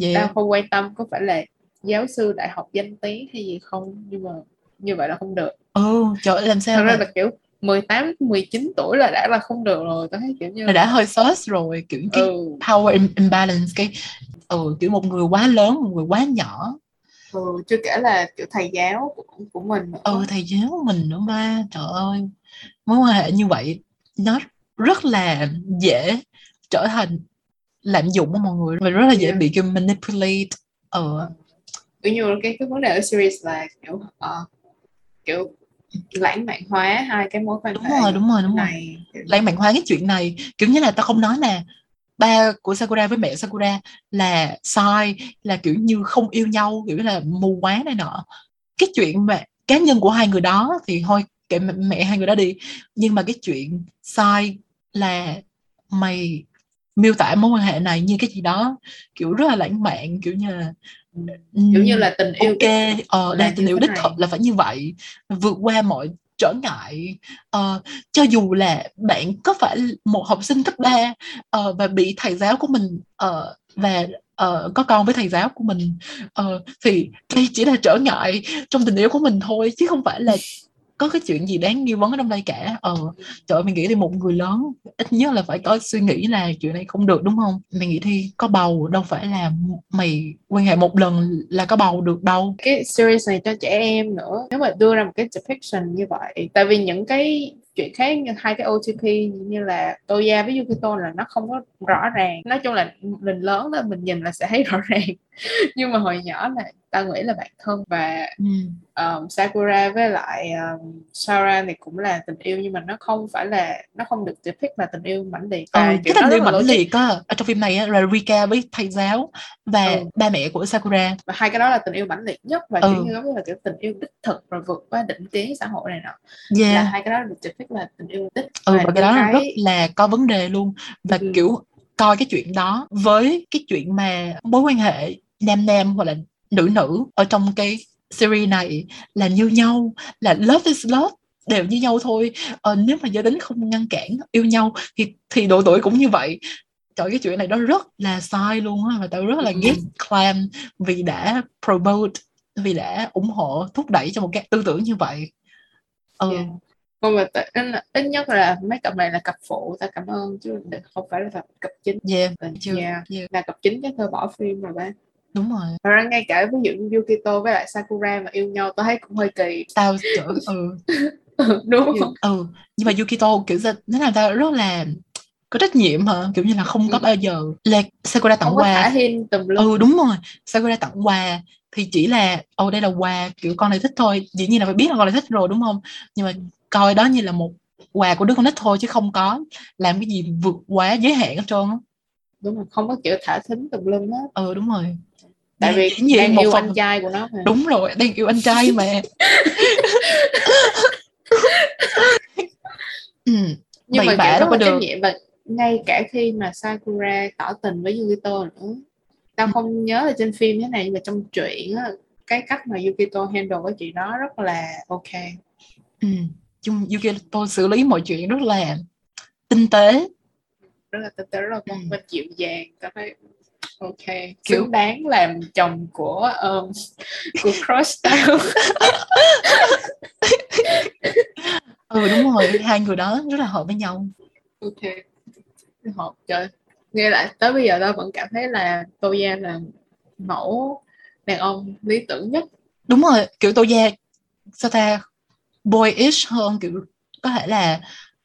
yeah. tao không quan tâm có phải là giáo sư đại học danh tiếng hay gì không nhưng mà như vậy là không được ừ trời ơi, làm thật sao ra mà là kiểu 18 19 tuổi là đã là không được rồi tao thấy kiểu như là đã hơi sus rồi kiểu cái ừ, power im- imbalance cái ừ, kiểu một người quá lớn một người quá nhỏ ừ chưa kể là kiểu thầy giáo của, của mình nữa. ừ thầy giáo của mình nữa ba trời ơi mối quan hệ như vậy nó rất là dễ trở thành lạm dụng của mọi người. Và rất là dễ Yeah. bị kiểu manipulate. Ờ. Kiểu như cái cái vấn đề ở series là kiểu ờ, kiểu lãng mạn hóa hai cái mối quan đúng hệ rồi đúng rồi đúng rồi. này lãng mạn hóa cái chuyện này. Kiểu như là tao không nói là ba của Sakura với mẹ Sakura là sai là kiểu như không yêu nhau kiểu là mù quáng này nọ. Cái chuyện mà cá nhân của hai người đó thì thôi kệ mẹ hai người đó đi. Nhưng mà cái chuyện sai là mày miêu tả mối quan hệ này như cái gì đó kiểu rất là lãng mạn kiểu như là kiểu như là tình yêu ok ờ, là tình yêu đích thực là phải như vậy vượt qua mọi trở ngại. Ờ, cho dù là bạn có phải một học sinh cấp 3 ờ, và bị thầy giáo của mình ờ, và ờ, có con với thầy giáo của mình ờ, thì đây chỉ là trở ngại trong tình yêu của mình thôi chứ không phải là có cái chuyện gì đáng nghi vấn ở trong đây cả. Ờ trời ơi, mình nghĩ thì một người lớn ít nhất là phải có suy nghĩ là chuyện này không được đúng không? Mình nghĩ thì có bầu đâu phải là mày quan hệ một lần là có bầu được đâu. Cái series này cho trẻ em nữa. Nếu mà đưa ra một cái depiction như vậy tại vì những cái chuyện khác như hai cái OTP như là Toya với Yukito là nó không có rõ ràng. Nói chung là mình lớn lên mình nhìn là sẽ thấy rõ ràng. nhưng mà hồi nhỏ là tao nghĩ là bạn thân và ừ. um, Sakura với lại um, Sara thì cũng là tình yêu nhưng mà nó không phải là nó không được depict là tình yêu mãnh liệt Ừ, Và cái kiểu tình yêu là mãnh liệt á ở trong phim này á, là Rika với thầy giáo và Ừ. ba mẹ của Sakura và hai cái đó là tình yêu mãnh liệt nhất và kiểu Ừ. như giống như là kiểu tình yêu đích thực rồi vượt qua định kiến xã hội này nọ là yeah. hai cái đó được depict là tình yêu đích ừ và và cái đó là rất là có vấn đề luôn và Ừ. kiểu coi cái chuyện đó với cái chuyện mà mối quan hệ nam nam hoặc là nữ nữ ở trong cái series này là như nhau là love is love đều như nhau thôi ờ, nếu mà gia đình không ngăn cản yêu nhau thì thì độ tuổi cũng như vậy trời cái chuyện này nó rất là sai luôn á và tao rất là Ừ. ghét clan vì đã promote vì đã ủng hộ thúc đẩy cho một cái tư tưởng như vậy ừ Yeah. Còn mà tại- ít, nhất là mấy cặp này là cặp phụ ta cảm ơn chứ không phải là cặp, cặp chính. Yeah, chưa yeah. yeah, là cặp chính chắc tôi bỏ phim rồi ba. Đúng rồi. Thật ra ngay cả ví dụ như Yukito với lại Sakura mà yêu nhau tôi thấy cũng hơi kỳ. Tao trời ừ. Đúng Kiểu- không? ừ nhưng mà Yukito kiểu ra- nó làm tao rất là có trách nhiệm hả? Kiểu như là không có Ừ. bao giờ là Sakura tặng không quà. hin tùm lum. Ừ đúng rồi. Sakura tặng quà thì chỉ là ồ đây là quà kiểu con này thích thôi. Dĩ nhiên là phải biết là con này thích rồi đúng không? Nhưng mà coi đó như là một quà của đứa con nít thôi chứ không có làm cái gì vượt quá giới hạn hết trơn đúng rồi không có kiểu thả thính tùm lum hết. Ừ đúng rồi. Tại vì nhiên đang một yêu phần anh trai của nó mà. Đúng rồi đang yêu anh trai mà. Ừ nhưng bậy mà kiểu có được. nhiệm và ngay cả khi mà Sakura tỏ tình với Yukito nữa tao Ừ. không nhớ là trên phim thế này nhưng mà trong truyện á cái cách mà Yukito handle cái chuyện đó rất là ok. Ừ chung Yukito xử lý mọi chuyện rất là tinh tế. Rất là tinh tế rất là Ừ. văn minh dịu dàng tao thấy ok. Kiểu- xứng đáng làm chồng của um, của crush tao ừ đúng rồi hai người đó rất là hợp với nhau. Ok. Hợp trời. Nghe lại tới bây giờ tao vẫn cảm thấy là Toya là mẫu đàn ông lý tưởng nhất. Đúng rồi kiểu da sao ta boyish hơn kiểu có thể là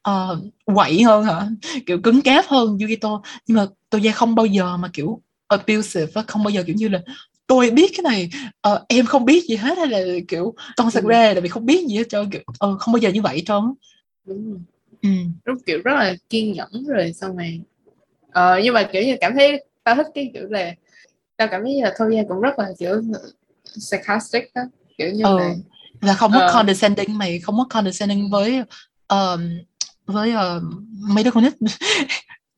uh, quậy hơn hả? Kiểu cứng cáp hơn Yukito nhưng mà tôi da không bao giờ mà kiểu abusive và không bao giờ kiểu như là tôi biết cái này ờ, em không biết gì hết hay là kiểu con Sakura là vì không biết gì hết trơn kiểu ờ, không bao giờ như vậy trơn đúng rồi. Ừ. rất kiểu rất là kiên nhẫn rồi xong rồi ờ, nhưng mà kiểu như cảm thấy tao thích cái kiểu là tao cảm thấy là Toya cũng rất là kiểu sarcastic đó kiểu như ừ. là và không có Ờ. condescending mày không có condescending với um, với uh, mấy đứa con nít.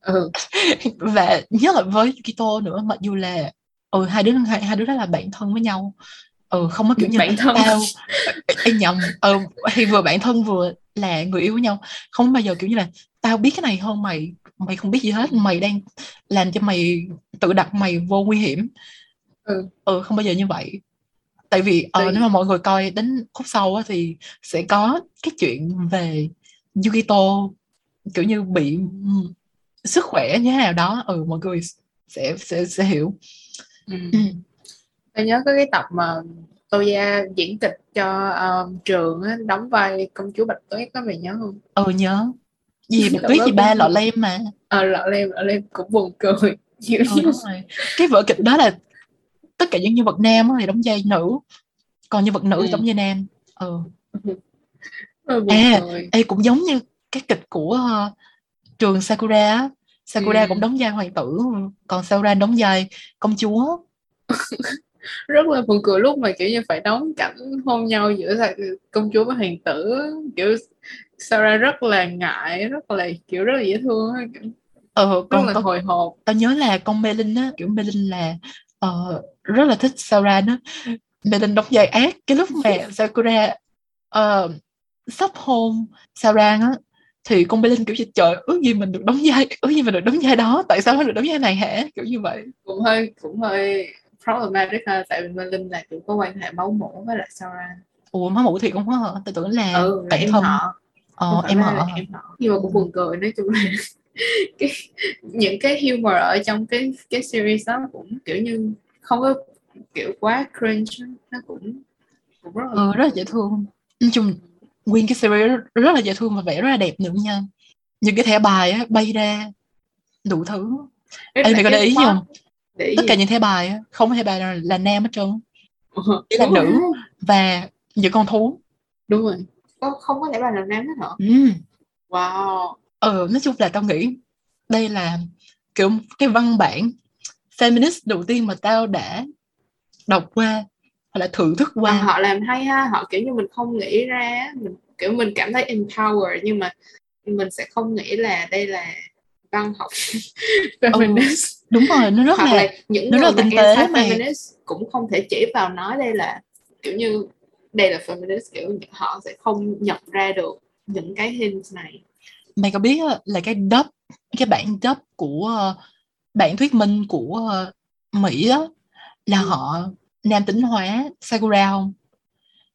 Ừ, và nhất là với Yukito nữa mặc dù là ừ, hai đứa hai, hai đứa đó là bạn thân với nhau. Ừ, không có kiểu như bạn thân. tao Ê, nhầm. Ừ, thì vừa bạn thân vừa là người yêu với nhau. Không bao giờ kiểu như là tao biết cái này hơn mày mày không biết gì hết. Mày đang làm cho mày tự đặt mày vô nguy hiểm. Ừ. ừ không bao giờ như vậy tại vì ờ, Tại- nếu mà mọi người coi đến khúc sau á, thì sẽ có cái chuyện về Yukito kiểu như bị sức khỏe như thế nào đó. Ừ mọi người sẽ sẽ sẽ hiểu. Ừ. tao nhớ có cái tập mà Toya diễn kịch cho um, trường á, đóng vai công chúa Bạch Tuyết có mày nhớ không? Ừ nhớ. Gì bạch tuyết gì ba lọ lem mà. Ờ lọ lem lọ lem cũng buồn cười. Ừ, đúng rồi. Cái vở kịch đó là tất cả những nhân vật nam thì đóng vai nữ còn nhân vật nữ Ừ. đóng vai nam ừ À. Ê, cũng giống như cái kịch của ờ, trường Sakura. Sakura Ừ. cũng đóng vai hoàng tử còn Sauron đóng vai công chúa rất là buồn cười lúc mà kiểu như phải đóng cảnh hôn nhau giữa công chúa và hoàng tử kiểu Sarah rất là ngại rất là kiểu rất là dễ thương kiểu ờ rất còn là tao, hồi hộp tao nhớ là con Melin á kiểu Melin là ờ, rất là thích Sauron á Melin đóng vai ác. Cái lúc mà Sakura ờ, sắp hôn Sauron á thì con Melin kiểu như, trời ước gì mình được đóng vai ước gì mình được đóng vai đó tại sao nó được đóng vai này hả? Kiểu như vậy. Cũng hơi cũng hơi problematic ha tại vì Merlin là kiểu có quan hệ máu mủ với lại Sarah ủa má mũ thiệt không có hả? Tôi tưởng là ừ bạn thân. họ. Ờ, em họ em họ. Nhưng mà cũng buồn cười nói chung là cái những cái humor ở trong cái cái series đó cũng kiểu như không có kiểu quá cringe nó cũng cũng rất là ừ, rất là dễ thương nói chung nguyên cái series rất, là dễ thương và vẽ rất là đẹp nữa nha những cái thẻ bài á bay ra đủ thứ Với em mày có để ý không để tất gì? cả những thẻ bài á không có thẻ bài nào là nam hết trơn Ờ, chỉ là đúng nữ. rồi. và những con thú đúng rồi có không có thể bài nào nam hết hả ừ. wow ờ nói chung là tao nghĩ đây là kiểu cái văn bản feminist đầu tiên mà tao đã đọc qua hoặc là thưởng thức qua. Họ làm hay ha họ kiểu như mình không nghĩ ra mình kiểu mình cảm thấy empower nhưng mà mình sẽ không nghĩ là đây là văn học feminist. đúng rồi nó rất hoặc là là những nó người rất là tinh tế mà. anti-feminist cũng không thể chỉ vào nói đây là kiểu như đây là feminist kiểu họ sẽ không nhận ra được những cái hint này. Mày có biết là cái dub cái bản dub của ờ, bản thuyết minh của ờ, Mỹ đó là Ừ. họ nam tính hóa Sakura không?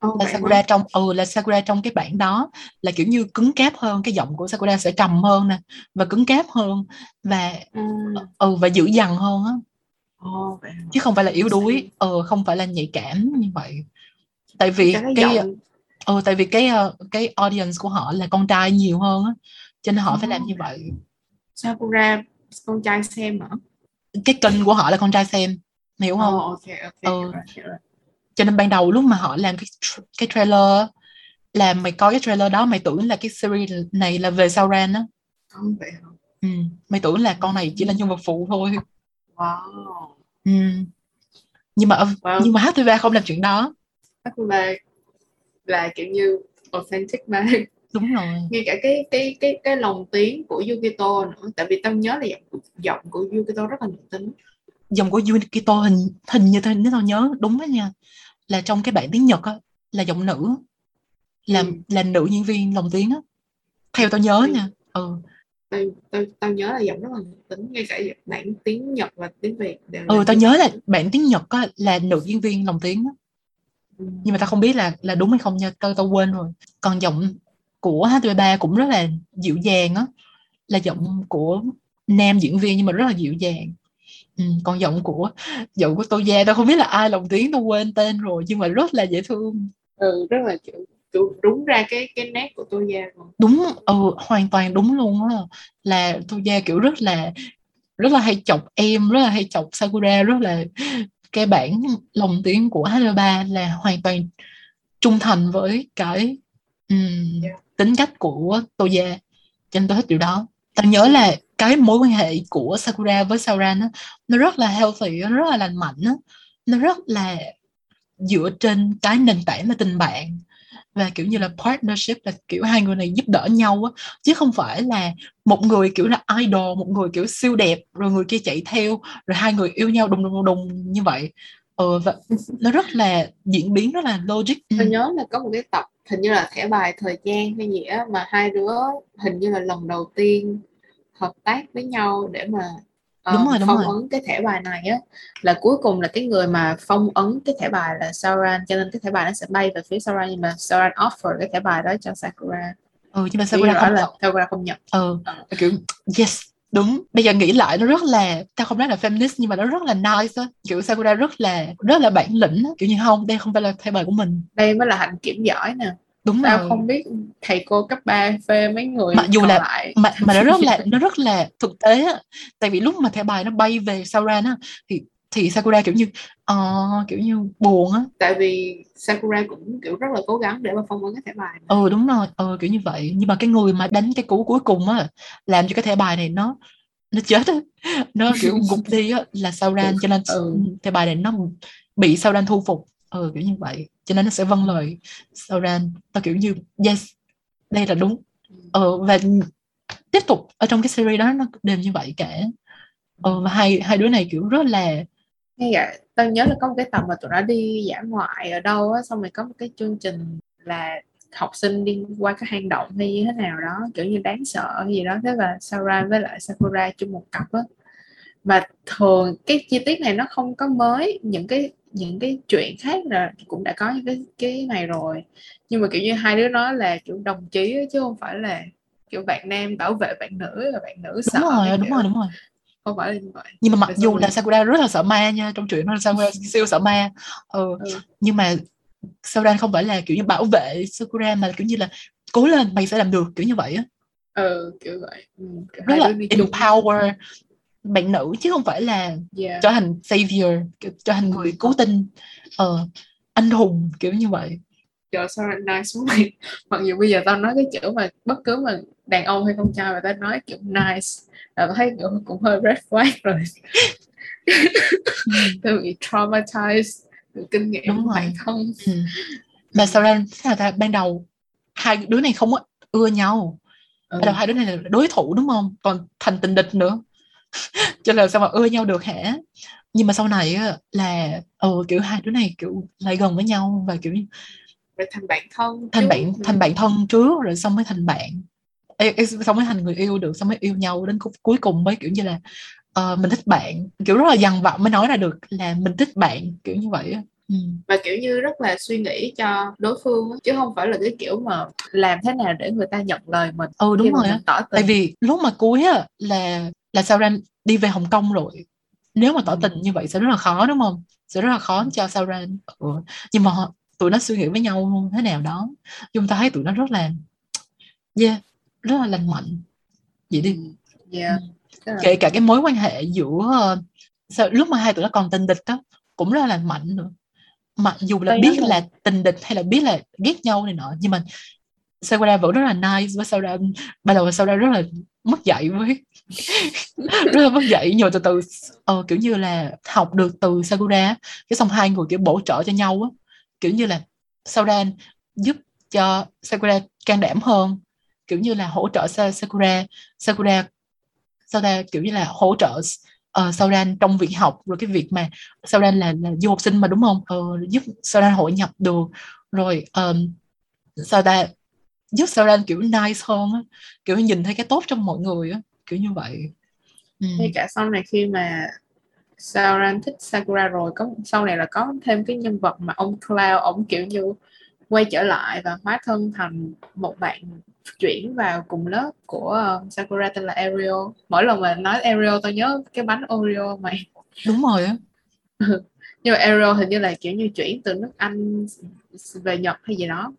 Oh, là Sakura trong ừ là Sakura trong cái bản đó là kiểu như cứng cáp hơn cái giọng của Sakura sẽ trầm hơn nè và cứng cáp hơn và ừ. và dữ dằn hơn á. Oh, hả? chứ không phải là yếu đuối ừ không phải là nhạy cảm như vậy. Tại vì cái cái giọng. ừ tại vì cái ờ, cái audience của họ là con trai nhiều hơn á cho nên họ phải làm như vậy. Sakura con trai xem hả? cái kênh của họ là con trai xem hiểu không Oh, ok ok Ừ. hiểu rồi, hiểu rồi. cho nên ban đầu lúc mà họ làm cái cái trailer là mày coi cái trailer đó mày tưởng là cái series này là về Sauron á Oh, vậy hả? ừ. mày tưởng là con này chỉ là nhân vật phụ thôi Wow. ừ. nhưng mà Wow. nhưng mà HTV không làm chuyện đó Sakura là kiểu như authentic mà đúng rồi. Ngay cả cái cái cái cái lồng tiếng của Yukito nữa. Tại vì tao nhớ là giọng giọng của Yukito rất là nữ tính. Dòng của Yukito hình hình như tao nếu tao nhớ. Đúng đó nha. Là trong cái bản tiếng Nhật á là giọng nữ. Là Ừ. là nữ diễn viên lồng tiếng á. Theo tao nhớ Ừ. nha. Ừ. Tao tao tao nhớ là giọng rất là nữ tính. Ngay cả bản tiếng Nhật và tiếng Việt đều ừ tao nhớ là bản tiếng Nhật á là nữ diễn viên lồng tiếng á. Ừ. nhưng mà tao không biết là là đúng hay không nha. Tao tao quên rồi. Còn giọng của H3 cũng rất là dịu dàng á là giọng của nam diễn viên nhưng mà rất là dịu dàng. Ừ, còn giọng của giọng của Toya tao không biết là ai lồng tiếng tao quên tên rồi nhưng mà rất là dễ thương. Ừ rất là kiểu, kiểu đúng ra cái cái nét của Toya rồi. Đúng ừ, hoàn toàn đúng luôn á. Là Toya kiểu rất là rất là hay chọc em rất là hay chọc Sakura rất là cái bản lồng tiếng của H3 là hoàn toàn trung thành với cái ừm, Yeah. tính cách của Toya cho nên tôi thích điều đó. Tao nhớ là cái mối quan hệ của Sakura với Sauron á nó rất là healthy nó rất là lành mạnh á. Nó rất là dựa trên cái nền tảng là tình bạn và kiểu như là partnership là kiểu hai người này giúp đỡ nhau á chứ không phải là một người kiểu là idol một người kiểu siêu đẹp rồi người kia chạy theo rồi hai người yêu nhau đùng đùng, đùng như vậy ờ, và nó rất là diễn biến rất là logic. Ừ. tao nhớ là có một cái tập hình như là thẻ bài thời gian hay gì á mà hai đứa hình như là lần đầu tiên hợp tác với nhau để mà ờ, Đúng rồi, đúng phong rồi. ấn cái thẻ bài này á. Là cuối cùng là cái người mà phong ấn cái thẻ bài là Sauron cho nên cái thẻ bài nó sẽ bay về phía Sauron nhưng mà Sauron offer cái thẻ bài đó cho Sakura. Ừ nhưng mà Sakura không là nhận. Sakura không nhận. Ừ. Và kiểu yes đúng bây giờ nghĩ lại nó rất là tao không nói là feminist nhưng mà nó rất là nice á. Kiểu Sakura rất là rất là bản lĩnh á. Kiểu như không đây không phải là thay bài của mình. Đây mới là hạnh kiểm giỏi nè. Đúng tao rồi. không biết thầy cô cấp 3 phê mấy người Mặc dù là- lại. mà mà nó rất là nó rất là thực tế á. Tại vì lúc mà thẻ bài nó bay về Sauron á thì thì Sakura kiểu như ờ, kiểu như buồn á. Tại vì Sakura cũng kiểu rất là cố gắng để mà phong ấn cái thẻ bài này. ừ đúng rồi ừ kiểu như vậy. Nhưng mà cái người mà đánh cái cú cuối cùng á làm cho cái thẻ bài này nó nó chết á. Nó kiểu gục đi á là Sauron cho nên Ừ. thẻ bài này nó bị Sauron thu phục. Ừ kiểu như vậy. Cho nên nó sẽ vâng lời Sauron nó kiểu như yes đây là đúng. Ừ, và tiếp tục ở trong cái series đó nó đều như vậy cả. Ừ, và hai hai đứa này kiểu rất là Ngay cả tao nhớ là có một cái tập mà tụi nó đi dã ngoại ở đâu á xong rồi có một cái chương trình là học sinh đi qua cái hang động hay như thế nào đó kiểu như đáng sợ hay gì đó. Thế và Sauron với lại Sakura chung một cặp á. Mà thường cái chi tiết này nó không có mới những cái những cái chuyện khác là cũng đã có những cái cái này rồi. Nhưng mà kiểu như hai đứa nó là kiểu đồng chí chứ không phải là kiểu bạn nam bảo vệ bạn nữ và bạn nữ sợ đúng rồi cái đúng kiểu. rồi đúng rồi không phải là như vậy nhưng mà mặc Tại dù là? Sakura rất là sợ ma nha trong truyện nó là Sakura siêu sợ ma ừ. Ừ. nhưng mà Sauron không phải là kiểu như bảo vệ Sakura mà kiểu như là cố lên mày sẽ làm được kiểu như vậy á ừ kiểu vậy ừ, kiểu rất là empower bạn nữ chứ không phải là yeah. trở thành savior kiểu trở thành người cứu tinh ờ, anh hùng kiểu như vậy trời sao nice quá mày mặc dù bây giờ tao nói cái chữ mà bất cứ mà đàn ông hay con trai mà tao nói kiểu nice. Là thấy kiểu cũng hơi red flag rồi. Tao bị traumatized từ kinh nghiệm Đúng rồi. thân. Ừ. mà Sauron thế là ta ban đầu hai đứa này không ưa nhau. Ừ. ban đầu hai đứa này là đối thủ đúng không? Còn thành tình địch nữa. Cho nên là sao mà ưa nhau được hả? Nhưng mà sau này á, là ừ, kiểu hai đứa này kiểu lại gần với nhau và kiểu thành bạn thân thành bạn Ừ. thành bạn thân trước rồi xong mới thành bạn Ê, ê, xong mới thành người yêu được xong mới yêu nhau đến cu- cuối cùng mới kiểu như là ờ, mình thích bạn. Kiểu rất là dằn vặt mới nói ra được là mình thích bạn kiểu như vậy á. Ừ. và kiểu như rất là suy nghĩ cho đối phương chứ không phải là cái kiểu mà làm thế nào để người ta nhận lời mình ừ đúng rồi tỏ tình. Tại vì lúc mà cuối á là là Sauron đi về Hồng Kông rồi. Nếu mà tỏ Ừ. tình như vậy sẽ rất là khó đúng không? Sẽ rất là khó cho Sauron ừ. nhưng mà tụi nó suy nghĩ với nhau thế nào đó. Chúng ta thấy tụi nó rất là yeah rất là lành mạnh vậy đi Ừ. yeah. Ừ. Kể cả cái mối quan hệ giữa ờ, sao, lúc mà hai tụi nó còn tình địch đó cũng rất là lành mạnh nữa mặc dù là Tao biết là là- tình địch hay là biết là ghét nhau này nọ nhưng mà Sakura vẫn rất là nice với Sauron ban đầu Sauron rất là mất dạy với rất là mất dạy mà từ từ ờ, kiểu như là học được từ Sakura cái xong hai người kiểu bổ trợ cho nhau á kiểu như là Sauron giúp cho Sakura can đảm hơn kiểu như là hỗ trợ Sakura Sakura sau ra kiểu như là hỗ trợ uh, Sauran trong việc học rồi cái việc mà Sauran là là du học sinh mà đúng không? Uh, giúp Sauran hội nhập được. Rồi um, sao ta giúp Sauran kiểu nice hơn á kiểu nhìn thấy cái tốt trong mọi người á kiểu như vậy. Ừ. ngay cả sau này khi mà Sauran thích Sakura rồi có sau này là có thêm cái nhân vật mà ông Cloud ông kiểu như quay trở lại và hóa thân thành một bạn chuyển vào cùng lớp của uh, Sakura tên là Ariel. Mỗi lần mà nói Ariel tao nhớ cái bánh Oreo mày đúng rồi á. Nhưng mà Ariel hình như là kiểu như chuyển từ nước Anh về Nhật hay gì đó.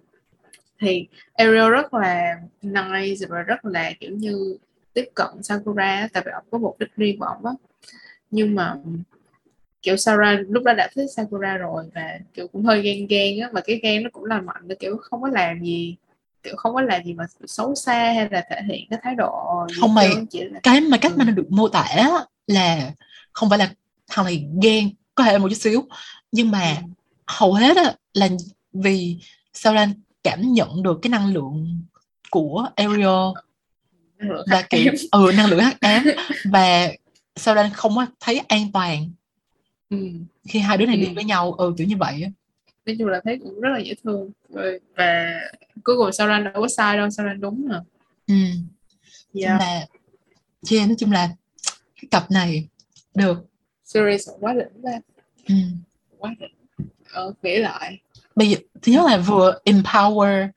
Thì Ariel rất là nice và rất là kiểu như tiếp cận Sakura tại vì ông có mục đích riêng của ông á. Nhưng mà kiểu Sarah lúc đó đã thích Sakura rồi và kiểu cũng hơi ghen ghen á mà cái ghen nó cũng là mạnh nó kiểu không có làm gì kiểu không có làm gì mà xấu xa hay là thể hiện cái thái độ Không mày- chỉ là cái mà cách Ừ. mà nó được mô tả là không phải là thằng này ghen có thể là một chút xíu nhưng mà Ừ. hầu hết á, là vì Sauron cảm nhận được cái năng lượng của Ariel và kiểu ừ năng lượng hắc ám và Sauron không có thấy an toàn ừ. khi hai đứa này đi Ừ. với nhau ừ kiểu như vậy. Nói chung là thấy cũng rất là dễ thương. Rồi- và cuối cùng Sauron đâu có sai đâu Sauron đúng mà ừ. yeah. chung là yeah, nói chung là cái cặp này được. Series quá đỉnh ra ừ. quá đỉnh. Ờ, nghĩ lại. Bây giờ thứ nhất là vừa empower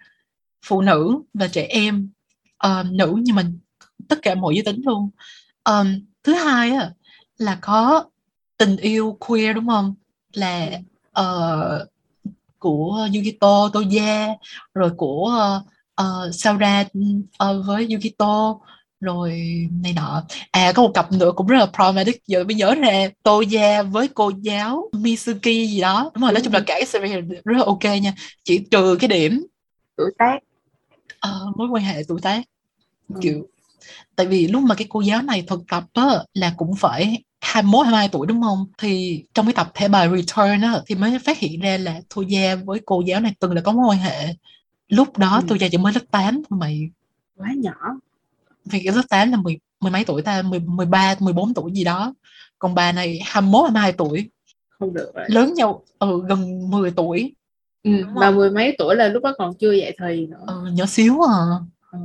phụ nữ và trẻ em ờ, nữ nhưng mà tất cả mọi giới tính luôn. Ờm, thứ hai á, là có tình yêu queer đúng không? Là ờ, của Yukito Toya rồi của uh, Saura ờ, với Yukito rồi này nọ. À có một cặp nữa cũng rất là problematic giờ mới nhớ ra Toya với cô giáo Mitsuki gì đó. Đúng rồi nói chung là cả cái series rất là ok nha chỉ trừ cái điểm tuổi tác. Ờ, mối quan hệ tuổi tác Ừ. kiểu tại vì lúc mà cái cô giáo này thực tập á, là cũng phải 21 22 tuổi đúng không? Thì trong cái tập thẻ bài Return á thì mới phát hiện ra là Toya với cô giáo này từng là có mối quan hệ. Lúc đó Ừ. Toya chỉ mới lớp 8 thôi mày. quá nhỏ Vì cái lớp 8 là mười, mười mấy tuổi ta, mười, 13, 14 tuổi gì đó. Còn bà này 21 22 tuổi, không được rồi lớn nhau ừ, gần 10 tuổi. ừ. mà không? mười mấy tuổi là lúc đó còn chưa dậy thì nữa Ừ, nhỏ xíu à. ừ.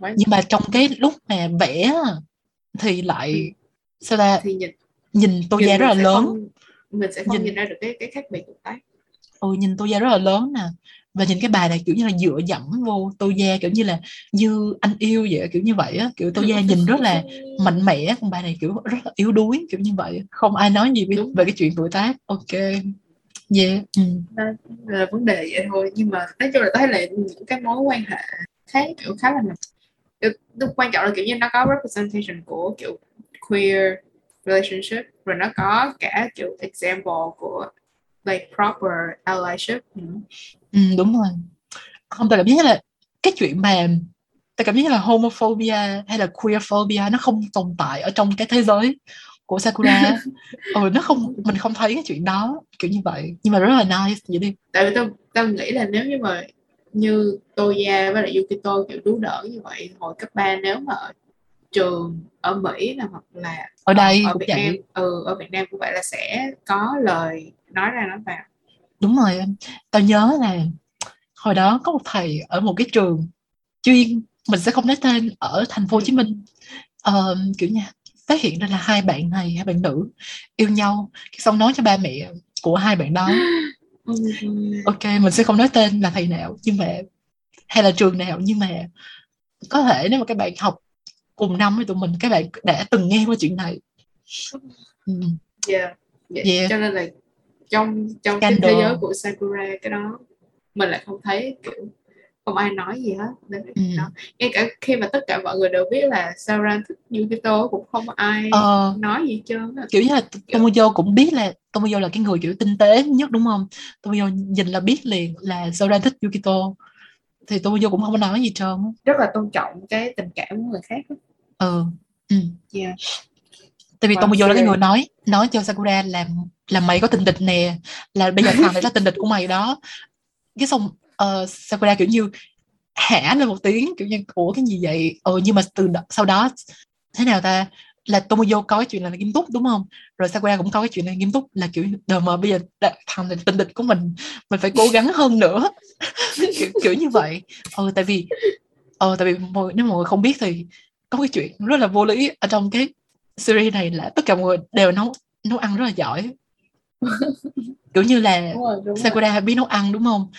quá Nhưng mà trong cái lúc mà vẽ thì lại Ừ. sao ta? Thì nhìn nhìn Toya nhìn rất là lớn. không, mình sẽ không Nhìn- nhìn ra được cái cái khác biệt tuổi tác ừ, nhìn Toya rất là lớn nè. Và nhìn cái bài này kiểu như là dựa dẫm vô Toya kiểu như là như anh yêu vậy kiểu như vậy á. Kiểu Toya nhìn rất là mạnh mẽ còn bài này kiểu rất là yếu đuối kiểu như vậy. Không ai nói gì về, về cái chuyện tuổi tác. Ok. Yeah ừ. là vấn đề vậy thôi. Nhưng mà nói chung là tôi thấy là những cái mối quan hệ khác kiểu khá là nó quan trọng là kiểu như nó có representation của kiểu queer relationship. Rồi nó có cả kiểu example của like proper allyship. Ừ đúng rồi. Không tôi cảm giác là cái chuyện mà tôi cảm giác là homophobia hay là queerphobia nó không tồn tại ở trong cái thế giới của Sakura. Ừ nó không mình không thấy cái chuyện đó kiểu như vậy. Nhưng mà rất là nice vậy đi. Tại vì tôi tôi nghĩ là nếu như mà như Toya với lại Yukito kiểu đú đỡ như vậy hồi cấp 3 nếu mà trường ở Mỹ là hoặc là ở đây ở Việt vậy. Nam ừ ở Việt Nam cũng vậy là sẽ có lời nói ra nói vào. Đúng rồi em. Tao nhớ là hồi đó có một thầy ở một cái trường chuyên mình sẽ không nói tên ở thành phố Hồ Chí Minh. Ờ, kiểu nha phát hiện ra là hai bạn này hai bạn nữ yêu nhau xong nói cho ba mẹ của hai bạn đó. Ok mình sẽ không nói tên là thầy nào nhưng mà hay là trường nào nhưng mà có thể nếu mà các bạn học cùng năm với tụi mình các bạn đã từng nghe qua chuyện này. Ừ. yeah. Vậy Yeah. cho nên là trong trong cái thế giới của Sakura cái đó mình lại không thấy kiểu không ai nói gì hết. Đến Ừ. đó. Ngay cả khi mà tất cả mọi người đều biết là Sauron thích Yukito cũng không ai Ờ, nói gì trơn kiểu như là Tomoyo cũng biết là Tomoyo là cái người kiểu tinh tế nhất đúng không? Tomoyo nhìn là biết liền là Sora thích Yukito thì Tomoyo cũng không có nói gì trơn rất là tôn trọng cái tình cảm của người khác ừ. ừ. Yeah. tại vì Wow, Tomoyo là cái người nói nói cho Sakura là là mày có tình địch nè là bây giờ thằng này là tình địch của mày đó. Cái xong ờ, Sakura kiểu như hả lên một tiếng kiểu như ủa cái gì vậy? Ừ nhưng mà từ đó, sau đó thế nào ta là Tomoyo có cái chuyện này là nghiêm túc đúng không? Rồi Sakura cũng có cái chuyện này nghiêm túc là kiểu đời mà bây giờ thằng này tình địch của mình mình phải cố gắng hơn nữa. Kiểu, kiểu như vậy. Ừ tại vì ờ tại vì mọi, nếu mọi người không biết thì có cái chuyện rất là vô lý ở trong cái series này là tất cả mọi người đều nấu nấu ăn rất là giỏi. Kiểu như là đúng rồi đúng rồi. Sakura biết nấu ăn đúng không?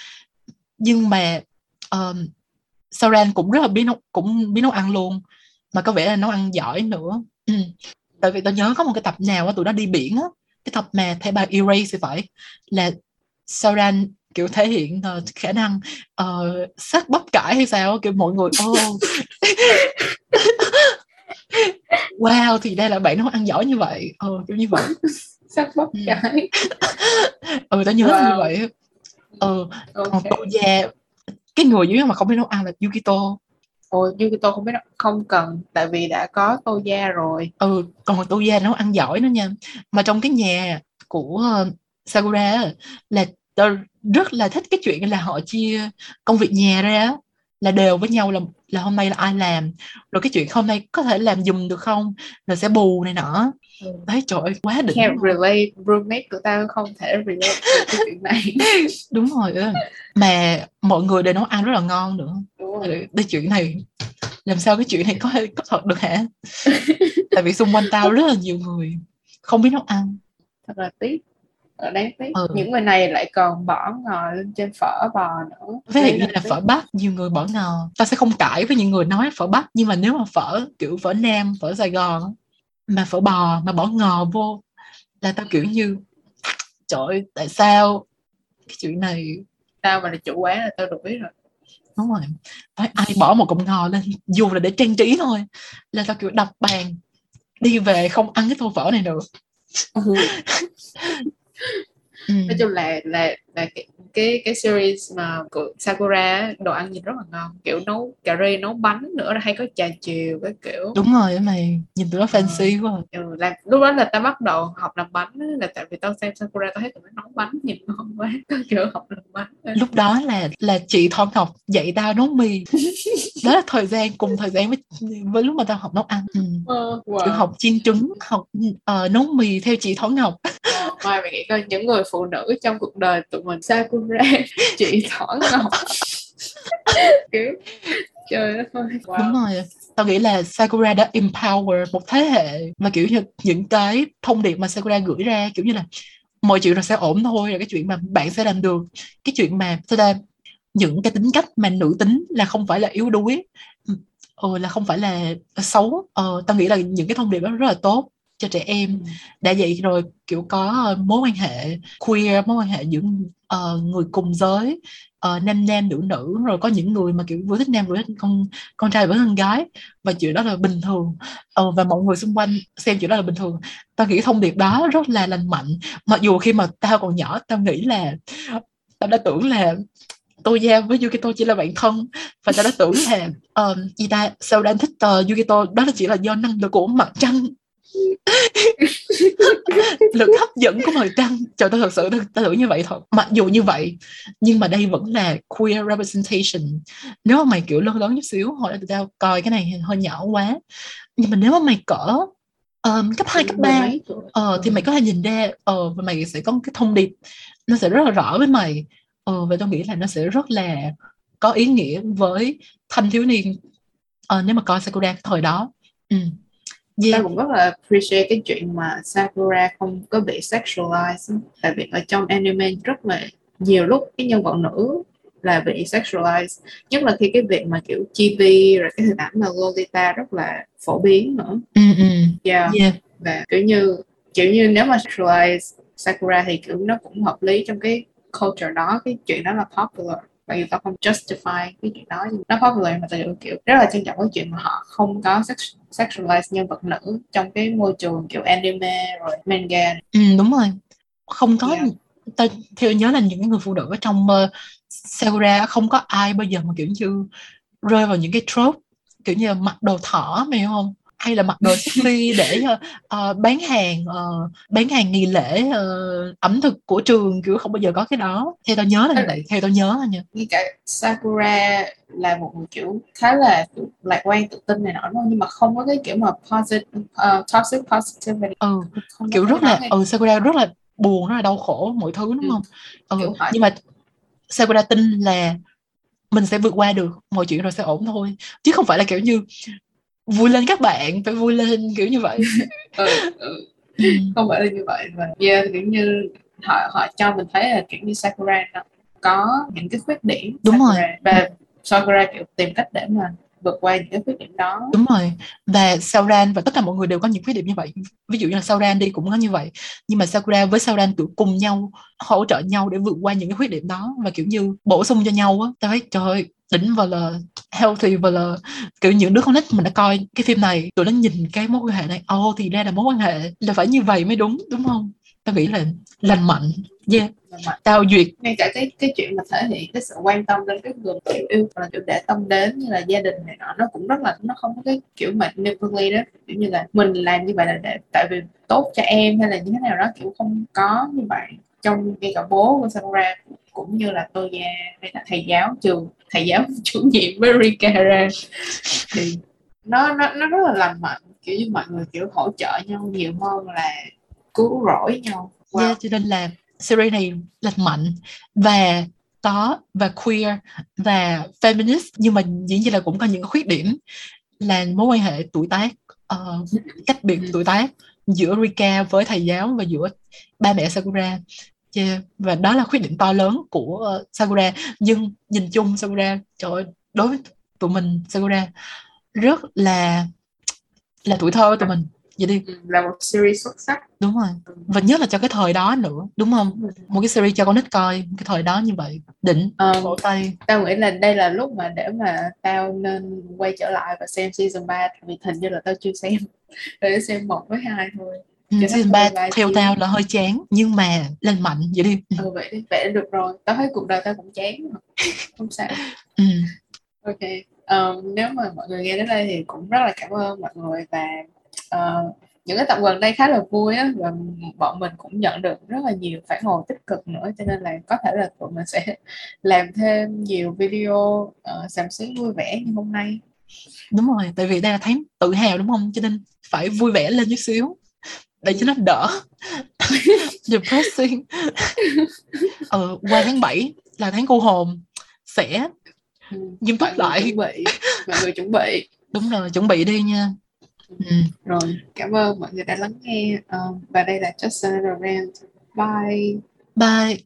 Nhưng mà um, Sauran cũng rất là biết nấu cũng biết nấu ăn luôn mà có vẻ là nấu ăn giỏi nữa ừ. tại vì tôi nhớ có một cái tập nào á tụi nó đi biển á cái tập mà thay bài Erase thì phải là Sauran kiểu thể hiện ờ, khả năng uh, sắc bắp cải hay sao kiểu mọi người oh. wow thì đây là bạn nấu ăn giỏi như vậy ờ kiểu như vậy sắc bắp Ừ. cái ừ tao nhớ Wow. như vậy ừ ok còn tôi già cái người duy nhất mà không biết nấu ăn là Yukito Ồ, Yukito không biết đâu. không cần tại vì đã có Tô Gia rồi ừ còn Tô Gia nấu ăn giỏi nữa nha mà trong cái nhà của ờ, Sakura là tôi rất là thích cái chuyện là họ chia công việc nhà ra là đều với nhau là là hôm nay là ai làm? Rồi cái chuyện hôm nay có thể làm giùm được không? Rồi sẽ bù này nọ. Ừ. thấy trời ơi, quá đỉnh can't relate roommate của tao không thể relate cái chuyện này. Đúng rồi á. mà mọi người đều nấu ăn rất là ngon nữa. Đúng rồi. cái chuyện này làm sao cái chuyện này có có thật được hả? Tại vì xung quanh tao rất là nhiều người không biết nấu ăn. Thật là tiếc đáng tiếc. Ừ. những người này lại còn bỏ ngò lên trên phở bò nữa. Đấy dụ như là phở bắc nhiều người bỏ ngò ta sẽ không cãi với những người nói phở bắc nhưng mà nếu mà phở kiểu phở nam phở sài gòn mà phở bò mà bỏ ngò vô là tao kiểu như trời ơi, tại sao cái chuyện này? Tao mà là chủ quán là tao đuổi rồi. Đúng rồi. Thấy ai bỏ một cọng ngò lên dù là để trang trí thôi là tao kiểu đập bàn đi về không ăn cái tô phở này nữa ừ. nói chung là là là cái cái, cái series mà của Sakura đồ ăn nhìn rất là ngon. Kiểu nấu cà ri nấu bánh nữa hay có trà chiều cái kiểu. Đúng rồi cái này nhìn tụi nó fancy quá. Ừ, là lúc đó là tao bắt đầu học làm bánh là tại vì tao xem Sakura tao thấy tụi nó nấu bánh nhìn ngon quá tao kiểu học làm bánh lúc đó là là chị Thon Ngọc dạy tao nấu mì. Đó là thời gian cùng thời gian với với lúc mà tao học nấu ăn. Ừ. Ờ, kiểu wow. học chiên trứng học ờ, nấu mì theo chị Thon Ngọc Mai mày nghĩ coi những người phụ nữ trong cuộc đời tụi mình Sakura chị Thỏ Ngọc. Kiểu trời ơi wow. đúng rồi. Tao nghĩ là Sakura đã empower một thế hệ và kiểu như những cái thông điệp mà Sakura gửi ra kiểu như là mọi chuyện rồi sẽ ổn thôi là cái chuyện mà bạn sẽ làm được. Cái chuyện mà sao ta những cái tính cách mà nữ tính là không phải là yếu đuối ừ, là không phải là xấu. Ờ, tao nghĩ là những cái thông điệp đó rất là tốt cho trẻ em. Đã vậy rồi kiểu có ờ, mối quan hệ queer mối quan hệ giữa ờ, người cùng giới ờ, nam nam nữ nữ rồi có những người mà kiểu vừa thích nam vừa thích con con trai với con gái. Và chuyện đó là bình thường. Ờ, và mọi người xung quanh xem chuyện đó là bình thường. Tao nghĩ thông điệp đó rất là lành mạnh. Mặc dù khi mà tao còn nhỏ tao nghĩ là tao đã tưởng là Toya với Yukito chỉ là bạn thân. Và tao đã tưởng là um, gì ta sao đang thích uh, Yukito? Đó là chỉ là do năng lực của mặt trăng lực hấp dẫn của mặt trăng trời tôi thật sự tôi, tôi tưởng như vậy thôi. Mặc dù như vậy nhưng mà đây vẫn là queer representation. Nếu mà mày kiểu lớn lớn chút xíu hoặc là tụi tao coi cái này hơi nhỏ quá. Nhưng mà nếu mà mày cỡ um, cấp 2, cấp 3 ờ, thì mày có thể nhìn ra và mày sẽ có một cái thông điệp. Nó sẽ rất là rõ với mày. Ờ, và tôi nghĩ là nó sẽ rất là có ý nghĩa với thanh thiếu niên ờ, nếu mà coi Sakura thời đó. Ừ. Tao yeah. cũng rất là appreciate cái chuyện mà Sakura không có bị sexualized tại vì ở trong anime rất là nhiều lúc cái nhân vật nữ là bị sexualized nhất là khi cái việc mà kiểu chibi rồi cái hình ảnh mà Lolita rất là phổ biến nữa ừ. yeah. Yeah. và kiểu như kiểu như nếu mà sexualize Sakura thì kiểu nó cũng hợp lý trong cái culture đó cái chuyện đó là popular và dù tao không justify cái chuyện đó. Nhưng nó popular mà tao kiểu, rất là trân trọng cái chuyện mà họ không có sex, sexualize nhân vật nữ trong cái môi trường kiểu anime rồi manga. Ừ, đúng rồi. Không có Yeah. ta theo nhớ là những người phụ nữ ở trong uh, Sakura không có ai bao giờ mà kiểu như rơi vào những cái trope kiểu như mặc đồ thỏ mày không hay là mặc đồ sexy để uh, bán hàng uh, bán hàng nghi lễ uh, ẩm thực của trường kiểu không bao giờ có cái đó. Theo tao nhớ là như vậy theo tao nhớ là nha ngay cả Sakura là một người kiểu khá là lạc quan tự tin này nọ đúng không? Nhưng mà không có cái kiểu mà positive uh, toxic positivity. Ừ không kiểu rất là ừ Sakura rất là buồn rất là đau khổ mọi thứ đúng Ừ. không? Ừ, họ- nhưng mà Sakura tin là mình sẽ vượt qua được mọi chuyện rồi sẽ ổn thôi. Chứ không phải là kiểu như vui lên các bạn phải vui lên kiểu như vậy ừ, ừ. ừ. không phải là như vậy và yeah, kiểu như họ họ cho mình thấy là kiểu như Sakura nó có những cái khuyết điểm Đúng rồi. Sakura. và Sakura kiểu tìm cách để mà vượt qua những cái khuyết điểm đó. Đúng rồi. Và Sauran và tất cả mọi người đều có những khuyết điểm như vậy. Ví dụ như là Sauran đi cũng có như vậy. Nhưng mà Sakura với Sauran kiểu cùng nhau, hỗ trợ nhau để vượt qua những cái khuyết điểm đó và, kiểu như, bổ sung cho nhau á. Tao thấy, trời ơi, đỉnh và là healthy và là, kiểu, những đứa con nít mình đã coi cái phim này, tụi nó nhìn cái mối quan hệ này, ồ, thì ra là mối quan hệ là phải như vậy mới đúng đúng không? Tao nghĩ là lành mạnh, yeah. Tao duyệt. Ngay cả cái cái chuyện mà thể hiện cái sự quan tâm đến cái người kiểu yêu là kiểu để tâm đến như là gia đình này nọ, nó cũng rất là, nó không có cái kiểu mà manipulate đó. Kiểu như là mình làm như vậy là để, tại vì tốt cho em hay là như thế nào đó, kiểu không có như vậy. Trong ngay cả bố của Sakura cũng như là tôi gia hay là thầy giáo trường, thầy giáo chủ nhiệm với Kara thì nó nó nó rất là lành mạnh, kiểu như mọi người kiểu hỗ trợ nhau nhiều hơn là cứu rỗi nhau wow. Yeah, cho nên là series này lành mạnh và có và queer và feminist nhưng mà dĩ nhiên là cũng có những cái khuyết điểm là mối quan hệ tuổi tác ờ, cách biệt tuổi tác giữa Rika với thầy giáo và giữa ba mẹ Sakura yeah. và đó là khuyết điểm to lớn của uh, Sakura nhưng nhìn chung Sakura trời ơi, đối với tụi mình Sakura rất là là tuổi thơ của tụi mình vậy đi. Ừ, là một series xuất sắc. Đúng rồi. Và nhất là cho cái thời đó nữa đúng không? Một cái series cho con nít coi cái thời đó như vậy đỉnh vỗ tay. tao nghĩ là đây là lúc mà để mà tao nên quay trở lại và xem season 3 vì hình như là tao chưa xem. Để xem một với hai thôi. Ừ, season hơi 3 live theo tao là hơi chán nhưng mà lên mạnh vậy đi. Ừ vậy đi vậy được rồi. Tao thấy cuộc đời tao cũng chán không sao. Ừ. ok Ờm, nếu mà mọi người nghe đến đây thì cũng rất là cảm ơn mọi người và ờ, những cái tập gần đây khá là vui á và bọn mình cũng nhận được rất là nhiều phản hồi tích cực nữa cho nên là có thể là tụi mình sẽ làm thêm nhiều video uh, sàm xuyến vui vẻ như hôm nay. Đúng rồi tại vì đây là tháng tự hào đúng không? Cho nên phải vui vẻ lên chút xíu để cho nó đỡ depressing. Ờ, qua tháng 7 là tháng cô hồn sẽ Ừ, nghiêm túc lại. chuẩn bị mọi người chuẩn bị. Đúng rồi chuẩn bị đi nha ừ. rồi. Cảm ơn mọi người đã lắng nghe. Ờ, và đây là Just Another Rant bye. Bye